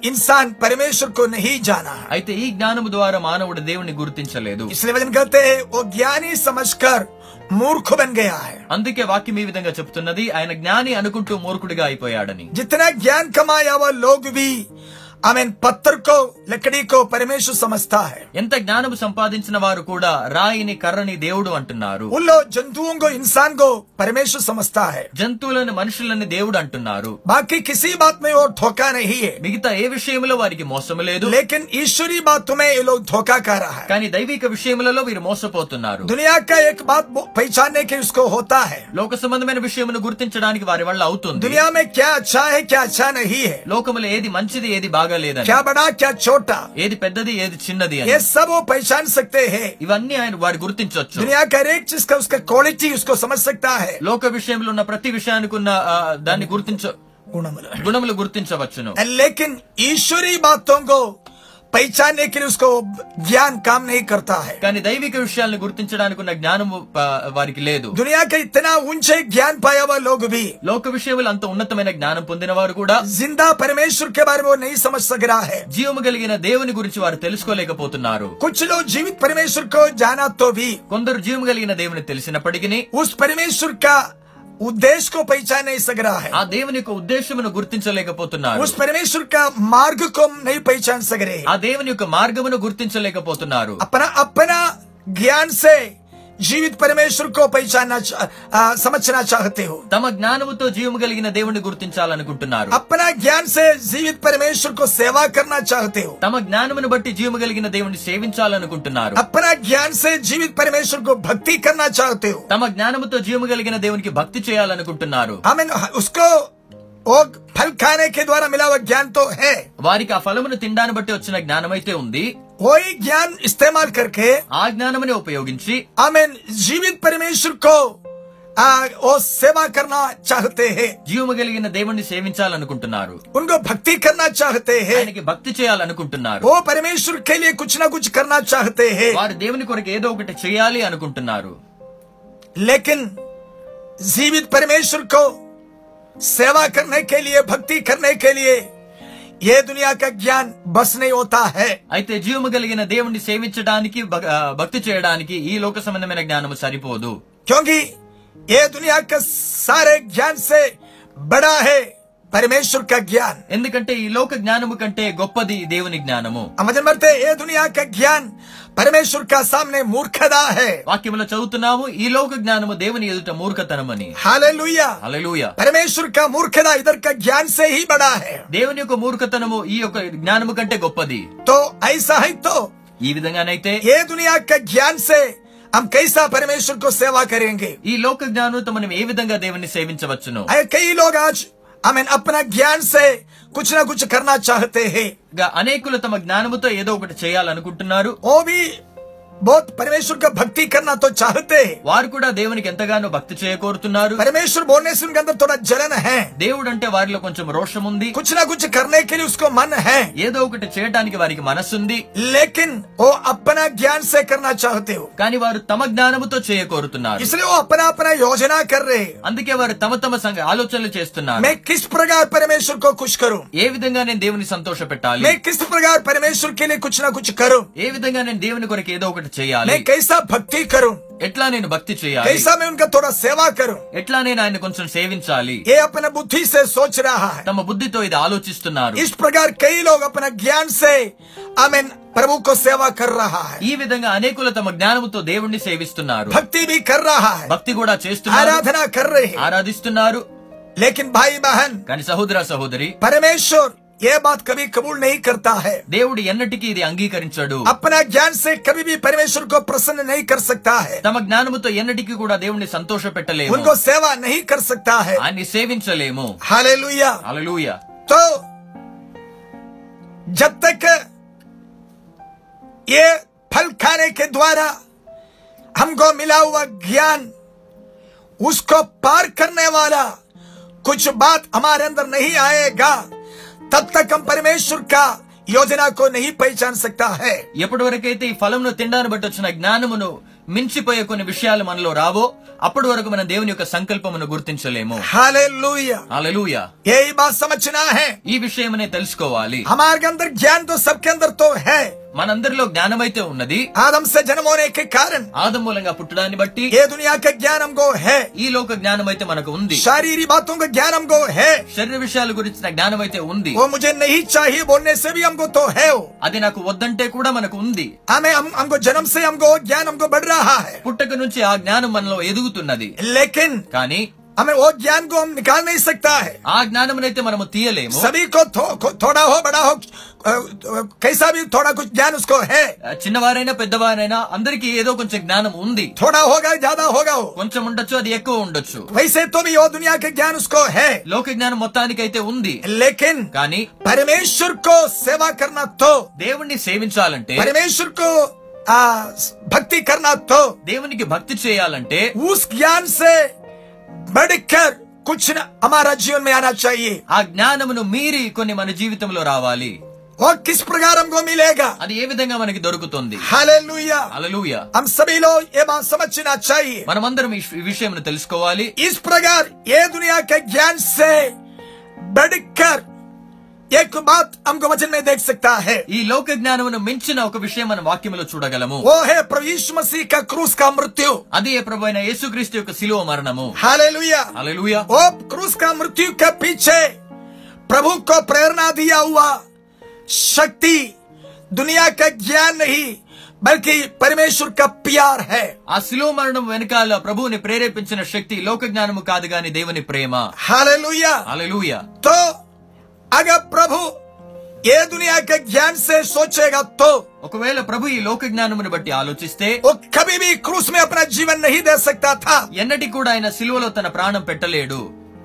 ఇన్సాన్ పరమేశ్వర్కు నహి జానా. అయితే ఈ జ్ఞానము ద్వారా మానవుడు దేవుని గుర్తించలేదు. ఓ జ్ఞాని సమస్కర్ మూర్ఖు బన్ గయా అందుకే వాక్యం ఈ విధంగా చెప్తున్నది ఆయన జ్ఞాని అనుకుంటూ మూర్ఖుడిగా అయిపోయాడని. జితన జ్ఞాన్ కమాయావా లోగ్ ఆమెన్ పత్తర్కో లెక్కడికో పరమేశ్వర సమస్త ఎంత జ్ఞానము సంపాదించిన వారు కూడా రాయిని కర్రని దేవుడు అంటున్నారు. ఊళ్ళో జంతువుంగో ఇన్సాన్ గో పరమేశ్వర సమస్త జంతువులను మనుషులని దేవుడు అంటున్నారు. బాకీ కిసీ బాత్ మే ఓర్ ధోకా నహీ మిగతా ఏ విషయంలో వారికి మోసము లేదు? లేకిన్ ఈశ్వరీ బాత్ మే ఏ లోగ్ ధోకా కారా కానీ దైవిక విషయములలో వీరు మోసపోతున్నారు. దునియా కా ఏక్ బాత్ పైచానే కే ఉస్కో హోతా లోక సంబంధమైన విషయమును గుర్తించడానికి వారి వల్ల అవుతుంది. దునియా మే క్యా అచ్చా హే క్యా అచ్చా నహీ హే. లోకములో ఏది మంచిది ఏది బాగా లేదని क्या बड़ा क्या छोटा ఏది పెద్దది ఏది చిన్నది అని ये सब वो पहचान सकते हैं ఇవన్నీ ఆయన వారు గుర్తించవచ్చు दुनिया का हर एक चीज का उसका क्वालिटी उसको समझ सकता है లోక విషయంలో ఉన్న ప్రతి విషయానికి ఉన్న ఆ, దాన్ని గుర్తించ गुणमूल గుణములు గుర్తించవచ్చును लेकिन ईश्वरी बातों को పైచాన్ని ఉస్కో జ్ఞాన్ కామ్ నహీ కర్తా హై కానీ దైవిక విషయాలను గుర్తించడానికి ఉన్న జ్ఞానం వారికి లేదు. దునియాకి ఇతనా ఉంచే జ్ఞాన్ పాయవా లోగ్ భీ లోక విషయంలో అంత ఉన్నతమైన జ్ఞానం పొందిన వారు కూడా జిందా పరమేశ్వర్ కే బారే నహీ సమజ్ సక్ హై జీవము కలిగిన దేవుని గురించి వారు తెలుసుకోలేకపోతున్నారు. కుచ్లో జీవిత పరమేశ్వర్ కో జానా తో భీ కొందరు జీవము కలిగిన దేవుని తెలిసినప్పటికీ ఉస్ పరమేశ్వర్ కా उद्देश्य को पहचान नहीं सक रहा है ఆ దేవుని యొక్క ఉద్దేశమును గుర్తించలేకపోతున్నారు उस परमेश्वर का मार्ग को हम नहीं पहचान सक रहे ఆ దేవుని యొక్క మార్గమును గుర్తించలేకపోతున్నారు अपना अपना ज्ञान से जीवित परमेश्वर को पहचानना चा- आ, समझना चाहते हो తమ జ్ఞానముతో జీవము కలిగిన దేవుని గుర్తించాలనుకుంటున్నారు अपना ज्ञान से जीवित परमेश्वर को सेवा करना चाहते हो తమ జ్ఞానమును బట్టి జీవము కలిగిన దేవుని సేవించాలనుకుంటున్నారు अपना ज्ञान से जीवित परमेश्वर को भक्ति करना चाहते हो తమ జ్ఞానముతో జీవము కలిగిన దేవునికి భక్తి చేయాలనుకుంటున్నారు हमें उसको वो फल खाने के द्वारा मिला हुआ ज्ञान तो है వారికి ఆ ఫలమును తినడాన్ని బట్టి వచ్చిన జ్ఞానమైతే ఉంది वही ज्ञान इस्तेमाल करके ఆ జ్ఞానముని ఉపయోగించి हमें जीवित परमेश्वर को आ, वो सेवा करना चाहते हैं జీవము కలిగిన దేవుణ్ణి సేవించాలనుకుంటున్నారు उनको भक्ति करना चाहते हैं ఆయనకి భక్తి చేయాలనుకుంటున్నారు वो परमेश्वर के लिए कुछ ना कुछ करना चाहते हैं వారు దేవుని కొరకు ఏదో ఒకటి చేయాలి అనుకుంటున్నారు लेकिन जीवित परमेश्वर को सेवा करने के लिए भक्ति करने के लिए ये दुनिया का ज्ञान बस नहीं होता है అయితే జీవము కలిగిన దేవుణ్ణి సేవించడానికి భ- ఆ, భక్తి చేయడానికి ఈ లోక సంబంధమైన జ్ఞానము సరిపోదు क्योंकि ये दुनिया का सारे ज्ञान से बड़ा है परमेश्वर का ज्ञान ఎందుకంటే ఈ లోక జ్ఞానము కంటే గొప్పది దేవుని జ్ఞానము समझ मरते ये दुनिया का ज्ञान परमेश्वर का सामने मूर्खता है వాక్యములో చదువుతున్నాము ఈ లోక జ్ఞానము దేవుని ఎదుట మూర్ఖతనమని हालेलुया హల్లెలూయా परमेश्वर का मूर्खता इधर का ज्ञान से ही बड़ा है దేవుని యొక్క మూర్ఖతనము ఈ యొక్క జ్ఞానము కంటే గొప్పది तो ऐसा है तो ఈ విధంగానైతే ये दुनिया का ज्ञान से हम कैसा परमेश्वर को सेवा करेंगे ఈ లోక జ్ఞానంతో మనం ఏ విధంగా దేవుని సేవించవచ్చును अरे कई लोग आज ఆమె అప్నా జ్ఞాన్ సే కుచ్ నా కుచ్ కర్నా చాహతే హే. అనేకులు తమ జ్ఞానముతో ఏదో ఒకటి చేయాలనుకుంటున్నారు. ఓ बहुत परमेश्वर का भक्ति करना तो चाहते हैं వారు కూడా దేవునికి ఎంతగానో భక్తి చేయకోరుతున్నారు परमेश्वर बोलने से उनके अंदर थोड़ा जलन है దేవుడు అంటే వారిలో కొంచెం రోషం ఉంది कुछ ना कुछ करने के लिए उसको मन है ఏదో ఒకటి చేయటానికి వారికి మనస్సుంది लेकिन वो अपना ज्ञान से करना चाहते हो కానీ వారు తమ జ్ఞానముతో చేయకోరుతున్నారు इसलिए वो अपना अपना योजना कर रहे हैं అందుకే వారు తమ తమ సంగ ఆలోచనలు చేస్తున్నారు मैं किस प्रकार परमेश्वर को खुश करूं ఏ విధంగా నేను దేవుని సంతోష పెట్టాలి मैं किस प्रकार परमेश्वर के लिए कुछ ना कुछ करूं ఏ విధంగా నేను దేవుని కొరకు ఏదో ఒకటి చేయాలి मैं कैसा भक्ति करूं ఎట్లా నేను భక్తి చేయాలి कैसा मैं उनका थोड़ा सेवा करूं ఎట్లా నేను ఆయన కొంచెం సేవించాలి ये अपना बुद्धि से सोच रहा है తమ బుద్ధితో ఇది ఆలోచిస్తున్నారు इस प्रकार कई लोग अपना ज्ञान से आमीन प्रभु को सेवा कर रहा है ఈ విధంగా అనేకులు తమ జ్ఞానముతో దేవుణ్ణి సేవిస్తున్నారు भक्ति भी कर रहा है భక్తి కూడా చేస్తున్నారు आराधना कर रहे हैं ఆరాధిస్తున్నారు लेकिन भाई बहन కానీ సహోదర సహోదరి परमेश्वर ये बात कभी कबूल नहीं करता है దేవుడు ఎన్నటికీ ఇది అంగీకరించడు अपना ज्ञान से कभी भी परमेश्वर को प्रसन्न नहीं कर सकता है తమ జ్ఞానముతో ఎన్నటికీ కూడా దేవుణ్ణి సంతోష పెట్టలేము उनको सेवा नहीं कर सकता है ఆయన్ని సేవించలేము हालेलुया అలలుయ तो जब तक ये फल खाने के द्वारा हमको मिला हुआ ज्ञान उसको पार करने वाला कुछ बात हमारे अंदर नहीं आएगा తబ్ తక్ పరమేశ్వర్ కా యోజన కో నహీ పైచాన్ సక్తా హై ఎప్పటి వరకైతే ఈ ఫలంను తినడాన్ని బట్టి వచ్చిన జ్ఞానమును మించిపోయే కొన్ని విషయాలు మనలో రావో అప్పటి వరకు మన దేవుని యొక్క సంకల్పమును గుర్తించలేము. ఏ బాత్ సమచనా హై? ఈ విషయమనే తెలుసుకోవాలి. హమార్ అందర్ జ్ఞాన్తో సబ్తో హై? మనందరిలో జ్ఞానం అయితే ఉన్నది. ఆదం సే కారణం. ఆదం మూలంగా పుట్టడాన్ని బట్టి ఏ దునియాక జ్ఞానం గో హే. ఈ లోక జ్ఞానం అయితే మనకు ఉంది. శారీరి బాతు జ్ఞానం గో హే. శరీర విషయాల గురించిన జ్ఞానం అయితే ఉంది. ఓ ముజే నహీ చాహియే తో హే అది నాకు వద్దంటే కూడా మనకు ఉంది. ఆమె హమ్కో జనం సే జ్ఞానం గో బడ్ రహా హై. పుట్టక నుంచి ఆ జ్ఞానం మనలో ఎదుగుతున్నది. లేకిన్ కానీ हमें वो ज्ञान को हम निकाल नहीं सकता है ఆ జ్ఞానమునైతే మనము తీయలేము सभी को थो, को- थोड़ा हो बड़ा हो अ, कैसा भी थोड़ा कुछ ज्ञान उसको है చిన్నవారైనా పెద్దవారైనా అందరికీ ఏదో కొంచెం జ్ఞానం ఉంది थोड़ा होगा ज्यादा होगा वो కొంచెం ఉండొచ్చు అది ఎక్కువ ఉండొచ్చు वैसे तो भी वो दुनिया का ज्ञान उसको है లోక జ్ఞానం మొత్తానికి అయితే ఉంది लेकिन కానీ परमेश्वर को सेवा करना तो దేవుణ్ణి సేవించాలంటే परमेश्वर को आ, भक्ति करना तो దేవునికి భక్తి చేయాలంటే उस ज्ञान से बढ़कर कुछ न हमारा जीवन में आना चाहिए ఆ జ్ఞానమును మీరి కొన్ని మన జీవితంలో రావాలి और किस प्रकार हमको मिलेगा అది ఏ విధంగా మనకి దొరుకుతుంది हालेलुया అలలుయ हम सभी लोग ये बात समझना चाहिए మనమందరం ఈ ఈ విషయం తెలుసుకోవాలి इस प्रकार ये दुनिया के ज्ञान से बढ़कर एक बात हमको वचन में देख सकता है ఈ లోక జ్ఞానమును మించిన ఒక విషయం మన వాక్యములో చూడగలము वो है प्रभु यीशु मसीह का क्रूस का मृत्यु అది ఏ ప్రభు అయిన యేసుక్రీస్తు యొక్క శిలువ మరణము हालेलुया అలలుయ वो क्रूस का मृत्यु के पीछे प्रभु को प्रेरणा दिया हुआ शक्ति दुनिया का ज्ञान नहीं बल्कि परमेश्वर का प्यार है ఆ శిలువ మరణం వెనకాల ప్రభువుని ప్రేరేపించిన శక్తి లోక జ్ఞానము కాదు గాని దేవుని ప్రేమ हालेलुया అలలుయ तो अगर प्रभु ये दुनिया के ज्ञान से सोचेगा तो ఒకవేళ ప్రభు ఈ లోక జ్ఞానమును బట్టి ఆలోచిస్తే वो कभी भी क्रूस में अपना जीवन नहीं दे सकता था ఎన్నటి కూడా ఆయన శిలువలో తన ప్రాణం పెట్టలేడు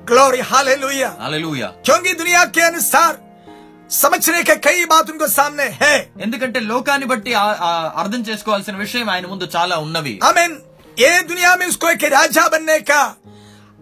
ग्लोरी हालेलुया అలలుయ क्योंकि दुनिया के अनुसार समझने के कई बात उनको सामने है ఎందుకంటే లోకాన్ని బట్టి ఆ- ఆ అర్థం చేసుకోవాల్సిన విషయం ఆయన ముందు చాలా ఉన్నవి आमीन ये दुनिया में उसको एक राजा बनने का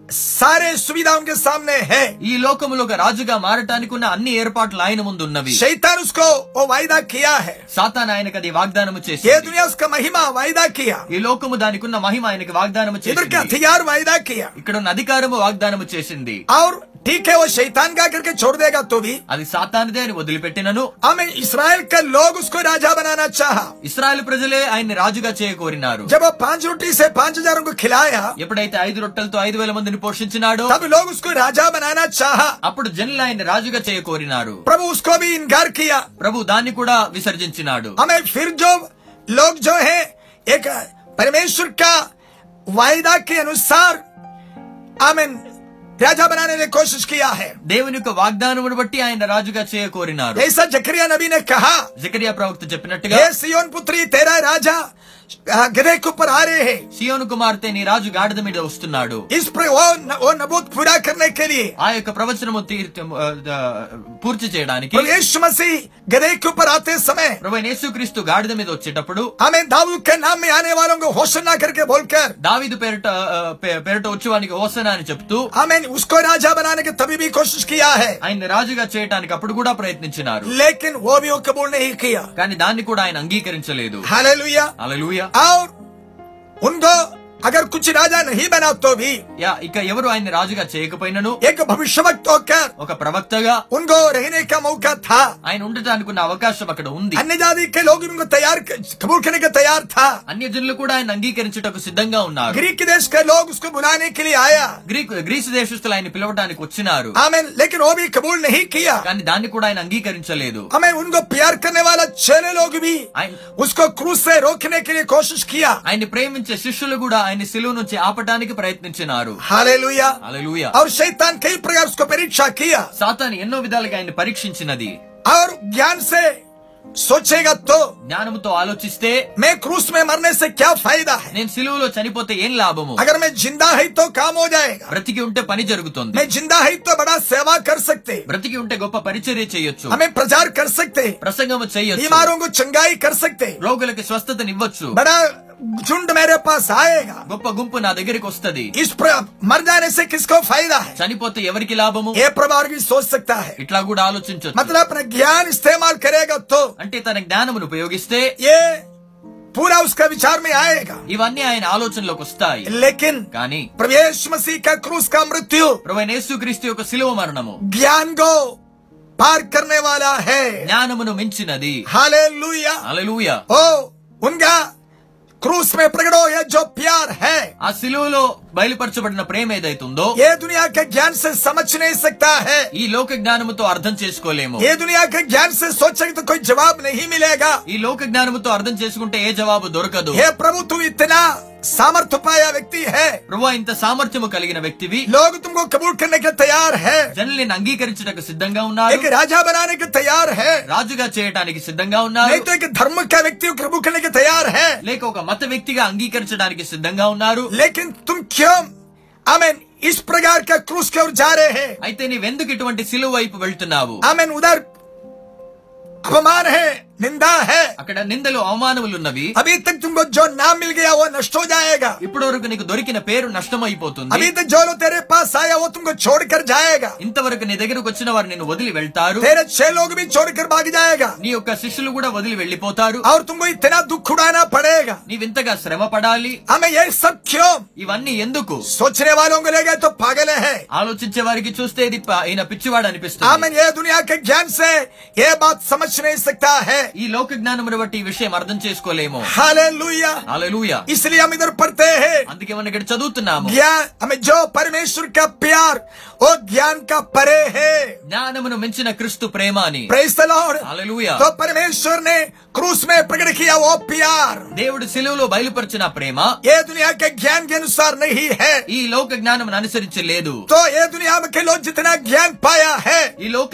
సారే సువిధాం కే సామ్నే హే. ఈ లోకములో ఒక రాజుగా మారటానికి ఉన్న అన్ని ఏర్పాట్లు ఆయన ముందు ఉన్నవి శైతాన్ ఉస్కో ఓ వాయిదా కియా హే. సాతాన్ ఆయనకు అది వాగ్దానం చేసి ఏ దునియా ఉస్కా మహిమ వాయిదా కియా. ఈ లోకము దానికి ఉన్న మహిమ ఆయనకు వాగ్దానం చేసి ఇదర్ కే హథియార్ వాయిదా కియా. ఇక్కడ ఉన్న అధికారము వాగ్దానం చేసింది. ఔర్ ठीक है वो शैतान का करके छोड़ देगा तो भी అది సాతానిదే అని వదిలిపెట్టినను हमें इसराइल का लोग उसको राजा बनाना चाहा ఇస్రాయల్ ప్రజలే ఆయన్ని రాజుగా చేయకోరినారు जब वो पांच रोटी से पांच हजारों को खिलाया ఎప్పుడైతే ఐదు రొట్టెలతో ఐదు వేల మందిని పోషించినాడో तब लोग उसको राजा बनाना चाहा అప్పుడు జనులు ఆయన్ని రాజుగా చేయకోరినారు प्रभु उसको भी इनकार किया ప్రభు దాన్ని కూడా విసర్జించినాడు हमें फिर जो लोग जो है एक परमेश्वर का वायदा के अनुसार आमीन राजा बनाने की कोशिश किया है దేవుని యొక్క వాగ్దానమును బట్టి ఆయన రాజుగా చేయకోరినారు ऐसा जकरिया नबी ने कहा జకరియా ప్రవక్త చెప్పినట్టుగా हे सियोन पुत्री तेरा राजा आ, गधे के ऊपर आ रहे हैं సియోను కుమార్తె నీ రాజు గాడిద మీద వస్తున్నాడు इस पर वो न- वो नबूत पूरा करने के लिए ఆ యొక్క ప్రవచనము తీర్చి ఆ, ఆ, పూర్తి చేయడానికి प्रभु यीशु मसीह गधे के ऊपर आते समय ప్రభు యేసుక్రీస్తు గాడిద మీద వచ్చేటప్పుడు हमें दाऊद के नाम में आने वालों को होशना करके बोलकर దావీదు పేరట ఆ, పే- పేరట వచ్చేవానికి హోసన అని చెప్తూ हमें उसको राजा बनाने की तभी भी कोशिश किया है ఆయన రాజుగా చేయటానికి అప్పుడు కూడా ప్రయత్నించినారు लेकिन वो भी वो कबूल नहीं किया కానీ దాన్ని కూడా ఆయన అంగీకరించలేదు हालेलुया అలలుయ out! Undo! అగర్ కుచ్ రాజా నహి బనా తో భీ యా ఇక ఎవరు ఆయన రాజుగా చేయకపోయినను? ఏక భవిష్యవక్త ఒక ప్రవక్తగా? ఉన్గో రహనే కా మౌకా థా ఆయన ఉండటానికి అవకాశం అక్కడ ఉంది. అన్ని జాతి కే లోగ్ ఉన్కో తయార్ కబూల్ కనే కా తయార్ థా అన్ని జనులు కూడా ఆయన అంగీకరించుటకు సిద్ధంగా ఉన్నారు. గ్రీక్ దేశ కే లోగ్ ఉస్కు బులానే కే లియే ఆయా। గ్రీక్ గ్రీస్ దేశస్తులు ఆయన పిలవడానికి వచ్చినారు. ఆమెన్ లేకిన్ ఓ భీ కబూల్ నహీ కియా। కానీ దాన్ని కూడా ఆయన అంగీకరించలేదు. ఆమె ఉన్కో ప్యార్ కనే వాలా చేలే లోగ్ భీ ఉస్కో క్రూస్ సే రోకనే కే లియే కోషిష్ కియా। ఆయన ప్రేమించే శిష్యులు కూడా ఆయన సిలువ నుంచి ఆపటానికి ప్రయత్నించినారు हालेलुया అలలుయ और शैतान कई प्रकार उसको परीक्षा किया సాతాను ఎన్నో విధాలుగా ఆయన పరీక్షించినది और ज्ञान से सोचेगा तो జ్ఞానముతో ఆలోచిస్తే मैं क्रूस में मरने से क्या फायदा है నేను సిలువలో చనిపోతే ఏం లాభము अगर मैं जिंदा है तो काम हो जाएगा బ్రతికి ఉంటే పని జరుగుతుంది मैं जिंदा है तो बड़ा सेवा कर सकते బ్రతికి ఉంటే గొప్ప పరిచర్య చేయొచ్చు हमें प्रचार कर सकते ప్రసంగము చేయొచ్చు बीमारों को चंगाई कर सकते రోగులకి స్వస్థతనివ్వచ్చు बड़ा झुंड मेरे पास आएगा గొప్ప గుంపు నా దగ్గరికి వస్తది इस प्र... मर जाने से किसको फायदा है చనిపోతే ఎవరికి లాభము ये प्रभाव भी सोच सकता है ఇట్లా కూడా ఆలోచించవచ్చు मतलब अपना ज्ञान इस्तेमाल करेगा तो అంటే తన జ్ఞానమును ఉపయోగిస్తే ये पूरा उसका विचार में आएगा ఇవన్నీ ఆయన ఆలోచనలోకి వస్తాయి लेकिन కానీ प्रभु यीशु मसीह का क्रूस का मृत्यु ప్రభు యేసుక్రీస్తు యొక్క శిలువ మరణము ज्ञान को पार करने वाला है జ్ఞానమును మించినది हालेलुया అలలుయ ओ उनका क्रूस पे प्रगड़ो ये जो प्यार है। आ सिलूलो। బయలుపరచబడిన ప్రేమ ఏదైతుందో ఏ దునియా కే సే సమజ్ సక్తా హై? ఈ లోక జ్ఞానముతో అర్థం చేసుకోలేము. ఏ దునియా కే జ్ఞాన్ సే సోచేంగే తో కోయి జవాబ్ నహీ మిలేగా? ఈ లోక జ్ఞానముతో అర్థం చేసుకుంటే ఏ జవాబు దొరకదు. హే ప్రభు తు ఇతనా సామర్థ్య వ్యక్తి హే? ప్రభు ఇంత సామర్థ్యము కలిగిన వ్యక్తివి? లోగు తుమ్కో కబూల్ కన్నకి తయార్ హే. జనులు నేను అంగీకరించడానికి సిద్ధంగా ఉన్నారు. ఏక రాజా బనానికి తయార్ హే. రాజుగా చేయడానికి సిద్ధంగా ఉన్నారు. లేకపోతే ఏక ధర్మ కా వ్యక్తి కబూల్ కన్నకి తయార్ హే. లేక ఒక మత వ్యక్తిగా అంగీకరించడానికి సిద్ధంగా ఉన్నారు. లేకిన్ తుమ్ ముఖ్యం ఆమె ఇస్ ప్రకార్ కా క్రూస్ కి జారే హే అయితే నీవెందుకు ఇటువంటి సిలువ వైపు వెళ్తున్నావు ఆమె ఉదర్ అపమాన్ హే निंदा है అక్కడ నిందలు అవమానములు ఉన్నవి अभी तक तुमको जो नाम मिल गया वो नष्ट हो जाएगा ఇప్పటి వరకు నీకు దొరికిన పేరు నష్టమైపోతుంది अभी तक जो लोग तेरे पास आया वो तुमको छोड़कर जाएगा ఇంతవరకు నీ దగ్గరకు వచ్చిన వారు నిన్ను వదిలి వెళ్తారు तेरे छह लोग भी छोड़कर भाग जाएगा నీ యొక్క శిష్యులు కూడా వదిలి వెళ్లిపోతారు और तुमको इतना दुख उड़ाना पड़ेगा నీవింతగా శ్రమ పడాలి हमें ये सब क्यों ఇవన్నీ ఎందుకు सोचने वालों को लेगा तो पागल है ఆలోచించే వారికి చూస్తే ఇది ప- ఈయన పిచ్చివాడు అనిపిస్తుంది आमेन ये दुनिया के ज्ञान से ये बात समझ नहीं सकता है ఈ లోక జ్ఞానం బట్టి ఈ విషయం అర్థం చేసుకోలేము. అందుకే మనం ఇక్కడ చదువుతున్నాము. ఓ జ్ఞాన్ కా పరే జ్ఞానమును మించిన క్రిస్తు ప్రేమ అని. ప్రైస్ లార్డ్ హల్లెలూయా తో పరమేశ్వర్ నే క్రూస్ మే ప్రకట కియా ఓ ప్యార్. దేవుడు సిలువలో బయలుపరిచిన ప్రేమ. ఏ దునియా కే జ్ఞాన్ కే అనుసార్ నహీ హై. ఈ లోక జ్ఞానమును అనుసరించి లేదు తో ఏ దునియా కే లో జితనా జ్ఞాన్ పాయా హే. ఈ లోక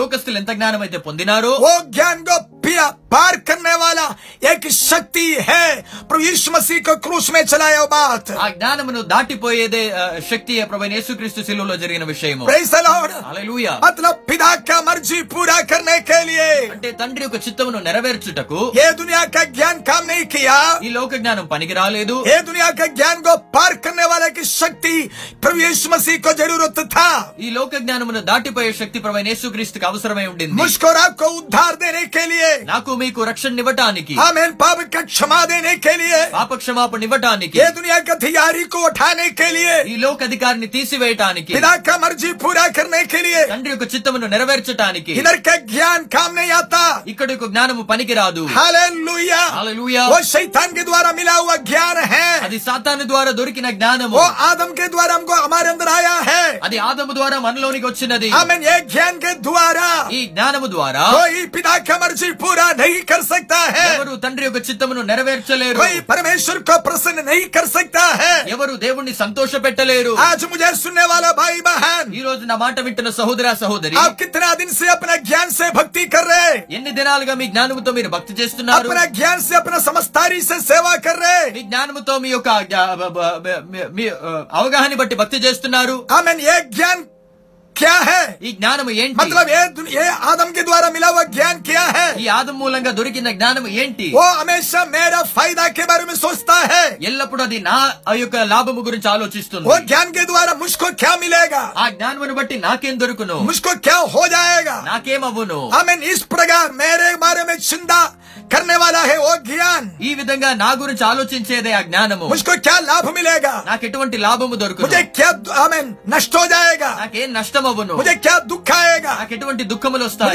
లోకస్తులు ఎంత జ్ఞానం అయితే పొందినారో? ఓ జ్ఞాన్ గో पिया पार करने वाला एक शक्ति है प्रभु यीशु मसीह को क्रूस में चलाया बात ఆ జ్ఞానమును దాటిపోయేదే ఆ, శక్తి ప్రభు యేసుక్రీస్తు సిలువలో జరిగిన విషయము प्रेज द लॉर्ड హల్లెలూయా मतलब पिता का मर्जी पूरा करने के लिए అంటే తండ్రి యొక్క చిత్తమును నెరవేర్చుటకు ये दुनिया का ज्ञान काम नहीं किया ఈ లోక జ్ఞానం పనికి రాలేదు ये दुनिया के ज्ञान को पार करने वाले की शक्ति प्रभु यीशु मसीह को जरूरत था ఈ లోక జ్ఞానమును దాటిపోయే శక్తి ప్రభు యేసుక్రీస్తుకి అవసరమై ఉండింది मुझको और आपको उद्धार देने के लिए నాకు మీకు రక్షణ ఇవ్వటానికి आमेन पाप का क्षमा देने के लिए పాప క్షమాపణ ఇవ్వటానికి ये दुनिया के तैयारी को उठाने के लिए ఈ లోక అధికారిని తీసివేయటానికి पिता का मर्जी पूरा करने के लिए తండ్రి యొక్క చిత్తమును నెరవేర్చటానికి इधर का ज्ञान काम नहीं आता ఇక్కడ యొక్క జ్ఞానము పనికిరాదు हालेलुया హల్లెలూయా वो शैतान के द्वारा मिला हुआ ज्ञान है అది సాతాను ద్వారా దొరికిన జ్ఞానము वो आदम के द्वारा हमको हमारे अंदर आया है అది ఆదము ద్వారా మనలోనికి వచ్చినది आमेन ये ज्ञान के द्वारा ఈ జ్ఞానము ద్వారా कोई पिता का मर्जी पूरा नहीं कर सकता है ఎవరు తండ్రి యొక్క చిత్తమును నెరవేర్చలేరు कोई परमेश्वर को प्रसन्न नहीं कर सकता है ఎవరు దేవుణ్ణి సంతోష పెట్టలేరు आज मुझे सुनने वाला भाई बहन ఈ రోజు నా మాట వింటున్న సహోదర సహోదరి आप कितना दिन से अपना ज्ञान से भक्ति कर रहे हैं ఎన్ని దినాలుగా మీ జ్ఞానముతో మీరు భక్తి చేస్తున్నారు अपना ज्ञान से अपना समझदारी से सेवा कर रहे हैं మీ జ్ఞానముతో మీ యొక్క జ్ఞా- బ- బ- బ- మీ- మీ ఆ, అవగాహన బట్టి భక్తి చేస్తున్నారు आमेन ये ज्ञान क्या है ఈ జ్ఞానము ఏంటి मतलब ये दुन- ये आदम के द्वारा मिला हुआ ज्ञान क्या है ఈ ఆదం మూలంగా దొరికిన జ్ఞానం ఏంటి? ఓ హమేషా మేరా ఎల్లప్పుడు అది నా ఆ యొక్క లాభము గురించి ఆలోచిస్తుంది. ఓ జ్ఞాన్ కే ద్వారా ముష్కో క్యా మిలేగా? ఆ జ్ఞానమును బట్టి నాకేం దొరుకును? ముష్కో క్యా హో జాయేగా? నాకేం అవ్వును ఆమెన్ ఇస్ ప్రకార్ మేరే బారే మే చిందా ఈ విధంగా నా గురించి ఆలోచించేదే ఆ జ్ఞానము. లాభం నాకు ఎటువంటి లాభము దొరుకు ముజే క్యా నాకేం నష్టం అవ్వును నాకు ఎటువంటి దుఃఖములు వస్తాయి?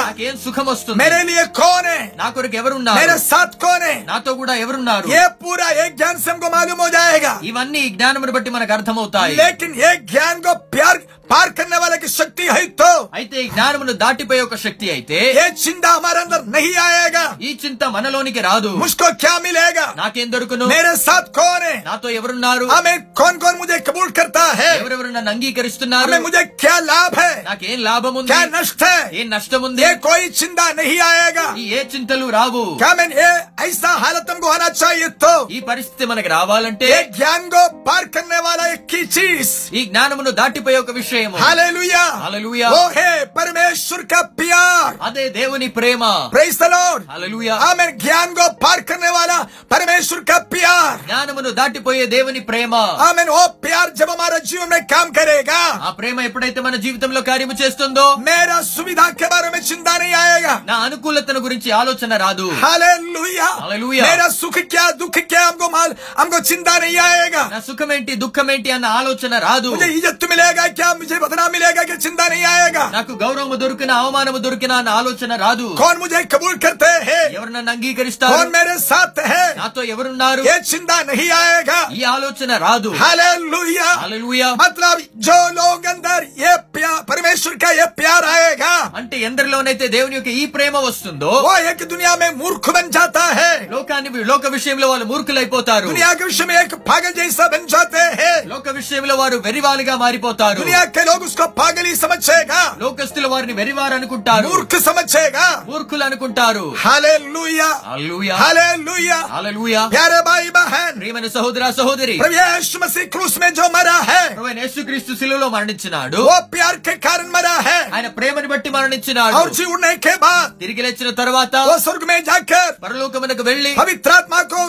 నాకేం సుఖం వస్తుంది मेरे लिए कौन है నా కొరకు ఎవరున్నారు मेरे साथ कौन है నాతో కూడా ఎవరున్నారు ये पूरा एक ज्ञान से हमको मालूम हो जाएगा ఇవన్నీ ఈ జ్ఞానమును బట్టి మనకు అర్థమవుతాయి लेकिन ये ज्ञान को प्यार पार करने वाले की शक्ति है तो అయితే ఈ జ్ఞానమును దాటిపోయే ఒక శక్తి అయితే ये चिंता हमारे अंदर नहीं आएगा ఈ చింత మనలోనికి రాదు मुझको क्या मिलेगा నాకేం దొరుకును मेरे साथ कौन है నాతో ఎవరున్నారు हमें कौन कौन मुझे कबूल करता है ఎవరెవరు నన్ను అంగీకరిస్తున్నారు हमें मुझे क्या लाभ है నాకేం లాభం ఉంది क्या नष्ट है ఏం నష్టం ఉంది ये कोई चिंता नहीं आएगा ఈ ఏ చింతలు రావు क्या मैं ये ऐसा हालत हमको आना चाहिए तो ఈ పరిస్థితి మనకు రావాలంటే ये ज्ञान को पार करने वाला एक की चीज ఈ జ్ఞానమును దాటిపోయే ఒక విషయం हालेलुया हालेलुया। वो है परमेश्वर का प्यार అదే దేవుని ప్రేమ प्रेज द लॉर्ड హల్లెలూయా आमेन ज्ञान को पार करने वाला परमेश्वर का प्यार జ్ఞానమును దాటిపోయే దేవుని ప్రేమ आमेन वो प्यार जब हमारे जीवन में काम करेगा ఆ ప్రేమ ఎప్పుడైతే మన జీవితంలో కార్యము చేస్తుందో मेरा सुविधा के बारे में चिंता नहीं आएगा నా అనుకూలతను గురించి ఆలోచన రాదు हालेलुया Hallelujah. मेरा सुख क्या दुख क्या हमको माल हमको चिंता नहीं आएगा నా సుఖమేంటి దుఃఖమేంటి అన్న ఆలోచన రాదు मुझे इज्जत मिलेगा क्या मुझे बदनाम मिलेगा क्या चिंता नहीं आएगा నాకు గౌరవము దొరికిన అవమానము దొరికిన అన్న ఆలోచన రాదు कौन मुझे कबूल करते हैं ఎవరు నన్ను అంగీకరిస్తారు कौन मेरे साथ है నాతో ఎవరున్నారు ये चिंता नहीं आएगा ఈ ఆలోచన రాదు हालेलुया హల్లెలూయా मतलब जो लोग अंदर ये प्यार परमेश्वर का ये प्यार आएगा అంటే ఎందరిలోనైతే దేవుని యొక్క ఈ ప్రేమ వస్తుందో वो एक दुनिया में मूर्ख बन जाता है లోకాన్ని లోక విషయంలో వాళ్ళు మూర్ఖులైపోతారు दुनिया के विषय में एक पागल जैसा बन जाते हैं లోక విషయంలో వారు వెరివాలుగా మారిపోతారు दुनिया के लोग उसको पागल ही समझेगा లోకస్తులు వారిని వెరివారు అనుకుంటారు मूर्ख समझेगा మూర్ఖులు అనుకుంటారు हालेलुया హల్లెలూయా हालेलुया హల్లెలూయా प्यारे भाई बहन ప్రియమైన సహోదర సహోదరి प्रभु यीशु मसीह क्रूस में जो मरा है ప్రభువైన యేసుక్రీస్తు శిలువలో మరణించినాడు वो प्यार के कारण मरा है ఆయన ప్రేమని బట్టి మరణించినాడు और जी उड़ने के बाद తిరిగి లేచిన తర్వాత స్వర్గమే జాకర్ పరలోకమునకు వెళ్ళి పవిత్రాత్మకు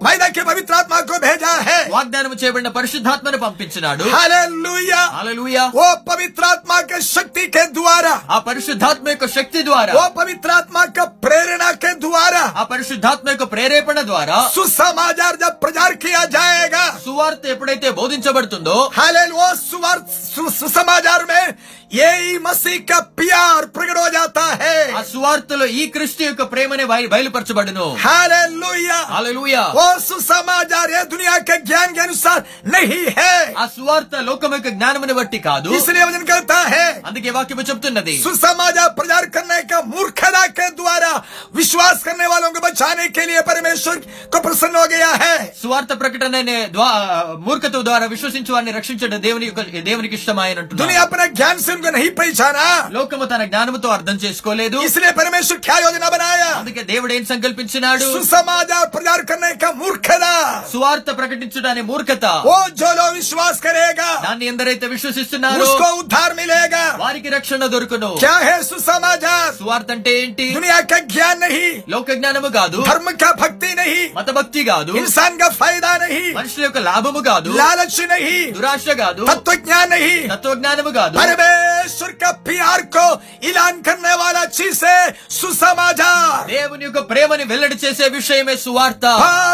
आत्मा को वायदा के पवित्र आत्मा को भेजा है వాగ్దానం చేయబడిన పరిశుద్ధాత్మను పంపించినాడు हालेलुया హల్లెలూయా वो पवित्र आत्मा के शक्ति के द्वारा ఆ పరిశుద్ధాత్మ యొక్క శక్తి ద్వారా वो पवित्र आत्मा का प्रेरणा के द्वारा ఆ పరిశుద్ధాత్మ యొక్క ప్రేరేపణ ద్వారా सुसमाचार जब प्रचार किया जाएगा సువార్త ఎప్పుడైతే బోధించబడుతుందో हालेल वो सुवार सु- सुसमाचार में यही मसीह का प्यार प्रकट हो जाता है ఆ సువార్తలో ఈ క్రిస్తు యొక్క ప్రేమనే బయ- బయలుపరచబడును हालेलुया హల్లెలూయా वो सुसमाचार ये दुनिया के ज्ञान के अनुसार नहीं है ఆ సువార్త లోకం యొక్క జ్ఞానముని బట్టి కాదు इसलिए वचन कहता है అందుకే వాక్యము చెప్తున్నది सुसमाचार प्रचार करने का मूर्खता के द्वारा विश्वास करने वालों को बचाने के लिए परमेश्वर को प्रसन्न हो गया है సువార్త ప్రకటన అనే ద్వా- మూర్ఖత ద్వారా విశ్వసించు వారిని రక్షించడం దేవుని యొక్క దేవునికి ఇష్టమైన दुनिया अपने ज्ञान से उनको नहीं पहचाना లోకము తన జ్ఞానముతో అర్థం చేసుకోలేదు इसलिए परमेश्वर क्या योजना बनाया అందుకే దేవుడు ఏం సంకల్పించినాడు सुसमाचार प्रचार करने का మూర్ఖత సువార్త ప్రకటించుట మూర్ఖత. ఓ జోలో విశ్వాస్ కరేగా దాన్ని ఎందరైతే విశ్వసిస్తున్నారో ఉద్ధార్ మిలేగా వారికి రక్షణ దొరుకును. క్యా హే సుసమాచార్ సువార్త అంటే ఏంటి? దునియా కా జ్ఞాన్ నహి. లోక జ్ఞానము కాదు. ధర్మ కా భక్తి నహి. మత భక్తి కాదు. ఇన్సాన్ కా ఫైదా నహి. మనుషుల యొక్క లాభము కాదు. లాలచ్ నహి. దురాశ కాదు. తత్వ జ్ఞాన్ నహి. తత్వ జ్ఞానము కాదు. పరమేశ్వర్ కా ప్యార్ కో ఇలాన్ కర్నే వాలా చీసే సుసమాజ దేవుని యొక్క ప్రేమని వెల్లడి చేసే విషయమే సువార్త.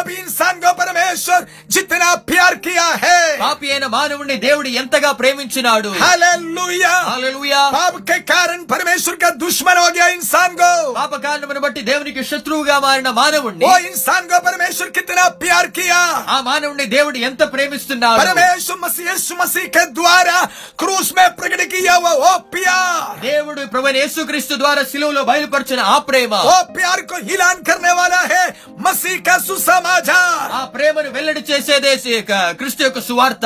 पाप इंसान को परमेश्वर जितना प्यार किया है పాపి అయిన మానవుణ్ణి దేవుడు ఎంతగా ప్రేమించినాడు हालेलुया హల్లెలూయా पाप के कारण परमेश्वर का दुश्मन हो गया इंसान को పాప కారణమును బట్టి దేవునికి శత్రువుగా మారిన మానవుణ్ణి वो इंसान को परमेश्वर कितना प्यार किया ఆ మానవుణ్ణి దేవుడు ఎంత ప్రేమిస్తున్నాడు परमेश्वर मसीह यीशु मसीह के द्वारा क्रूस में प्रकट किया हुआ वो प्यार దేవుడు ప్రభు యేసుక్రీస్తు ద్వారా శిలువలో బయలుపరిచిన ఆ ప్రేమ वो प्यार को हिलान करने वाला है मसीह का सुसमाचार ఆ ప్రేమను వెల్లడి చేసేదే సి- క- క్రీస్తు యొక్క సువార్త.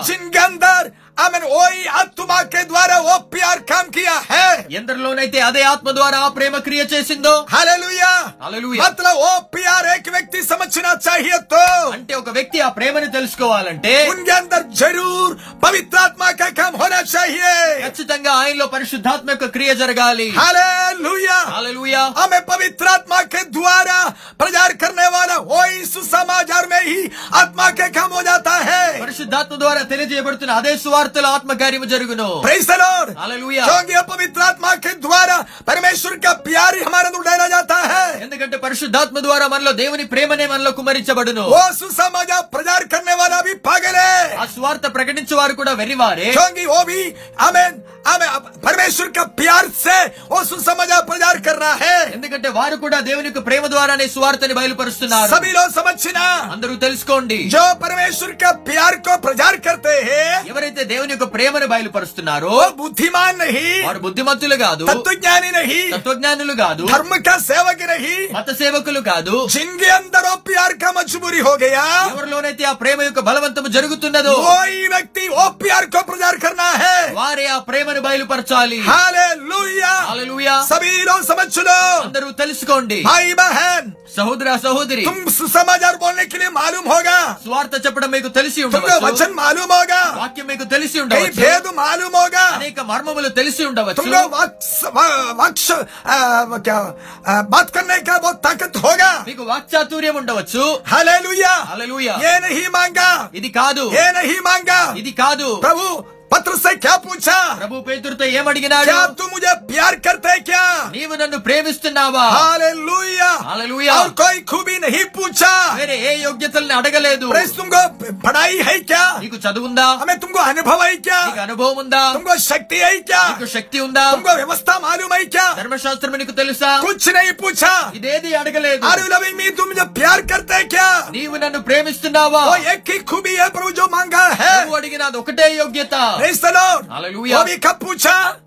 Praise ఆమె ఓయ్ ఆత్మ కే ద్వారా ఓ ప్యార్ కామ్ కియా హై ఎందరిలోనైతే అదే ఆత్మ ద్వారా ఆ ప్రేమ క్రియ చేసిందో హల్లెలూయా హల్లెలూయా అట్లా ఓ ప్యార్ ఏక వ్యక్తి సమచనా చాహియే తో అంటే ఒక వ్యక్తి ఆ ప్రేమని తెలుసుకోవాలంటే ఉన్కే అందర్ జరూర్ పవిత్రాత్మ కా కామ్ హోనా చాహియే ఖచ్చితంగా ఆయనలో పరిశుద్ధాత్మ యొక్క క్రియ జరగాలి హల్లెలూయా హల్లెలూయా ఆమె పవిత్రాత్మ కే ద్వారా ప్రచార్ కర్నే వాలా ఓయ్ సుసమాచార్ మే హి ఆత్మ కే కామ్ హో జాతా హై పరిశుద్ధాత్మ ద్వారా తెలియజేయబడుతున్న అదే సువార్త సువార్తలో ఆత్మకార్యము జరుగును Praise the Lord హల్లెలూయా क्योंकि ये पवित्र आत्मा के द्वारा परमेश्वर का प्यार ही हमारे अंदर डाला जाता है ఎందుకంటే పరిశుద్ధాత్మ ద్వారా మనలో దేవుని ప్రేమనే మనలో కుమరించబడును वो सुसमाचार प्रचार करने वाला भी पागल ఆ है స్వార్థ ప్రకటించే వారు కూడా వెర్రివారే क्योंकि वो भी हमें हमें परमेश्वर का प्यार से वो सुसमाचार प्रचार कर रहा है ఎందుకంటే వారు కూడా దేవుని యొక్క ప్రేమ ద్వారానే సువార్తని బయలుపరుస్తున్నారు सभी लोग समझना అందరూ తెలుసుకోండి जो परमेश्वर का प्यार को प्रचार करते हैं ఎవరైతే దేవుని యొక్క ప్రేమను బయలుపరుస్తున్నారో वो बुद्धिमान नहीं వారు బుద్ధిమంతులు కాదు तत्वज्ञानी नहीं తత్వజ్ఞానులు కాదు धर्म का सेवक नहीं మత సేవకులు కాదు जिनके अंदर वो प्यार का मजबूरी हो गया ఎవరిలోనైతే ఆ ప్రేమ యొక్క బలవంతము జరుగుతున్నదో वही व्यक्ति वो प्यार को प्रचार करना है వారే ఆ ప్రేమను బయలుపరచాలి हालेलुया హల్లెలూయా सभी लोग समझ लो అందరూ తెలుసుకోండి भाई बहन సహోదర సహోదరి तुम सुसमाचार बोलने के लिए मालूम होगा స్వార్థ చెప్పడం మీకు తెలిసి तुमको ఉండవచ్చు वचन मालूम होगा వాక్యం మీకు తెలిసి कई ఉండవచ్చు भेद मालूम होगा అనేక మర్మములు తెలిసి ఉండవచ్చు तुमको वक्स- व- वक्ष आ, वो क्या आ, बात करने का बहुत ताकत होगा మీకు వాక్చాతుర్యం ఉండవచ్చు हालेलुया హల్లెలూయా ये नहीं मांगा ఇది కాదు ये नहीं मांगा ఇది కాదు प्रभु पत्र से क्या पूछा ప్రభు పేతురుతో ఏమడిగినాడు क्या तू मुझे प्यार करते है क्या నీవు నన్ను ప్రేమిస్తున్నావా हालेलुया हालेलूया। और कोई खूबी नहीं पूछा వేరే ఏ యోగ్యతల్ని అడగలేదు प्रेस तुमको पढ़ाई है क्या నీకు చదువుందా हमें तुमको अनुभव है क्या నీకు అనుభవం ఉందా तुमको शक्ति है क्या నీకు శక్తి ఉందా तुमको व्यवस्था मालूम है क्या ధర్మశాస్త్రం నీకు తెలుసా कुछ नहीं पूछा ఇదేది అడగలేదు आर यू लविंग मी तुम मुझे प्यार करते है क्या నీవు నన్ను ప్రేమిస్తున్నావా वो एक ही खूबी है प्रभु जो मांगा है నువ్వు అడిగినది ఒకటే యోగ్యత Praise the Lord. Hallelujah. Obi Capucha.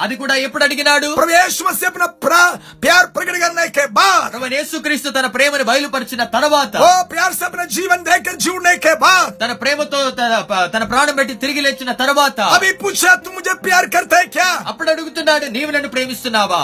అది కూడా ఎప్పుడు అడిగినాడు? క్రీస్తు తన ప్రేమను బయలుపరిచిన తర్వాత జీవన్ తన ప్రేమతో తన ప్రాణం పెట్టి తిరిగి లేచిన తర్వాత అప్పుడు అడుగుతున్నాడు నీవు నన్ను ప్రేమిస్తున్నావా?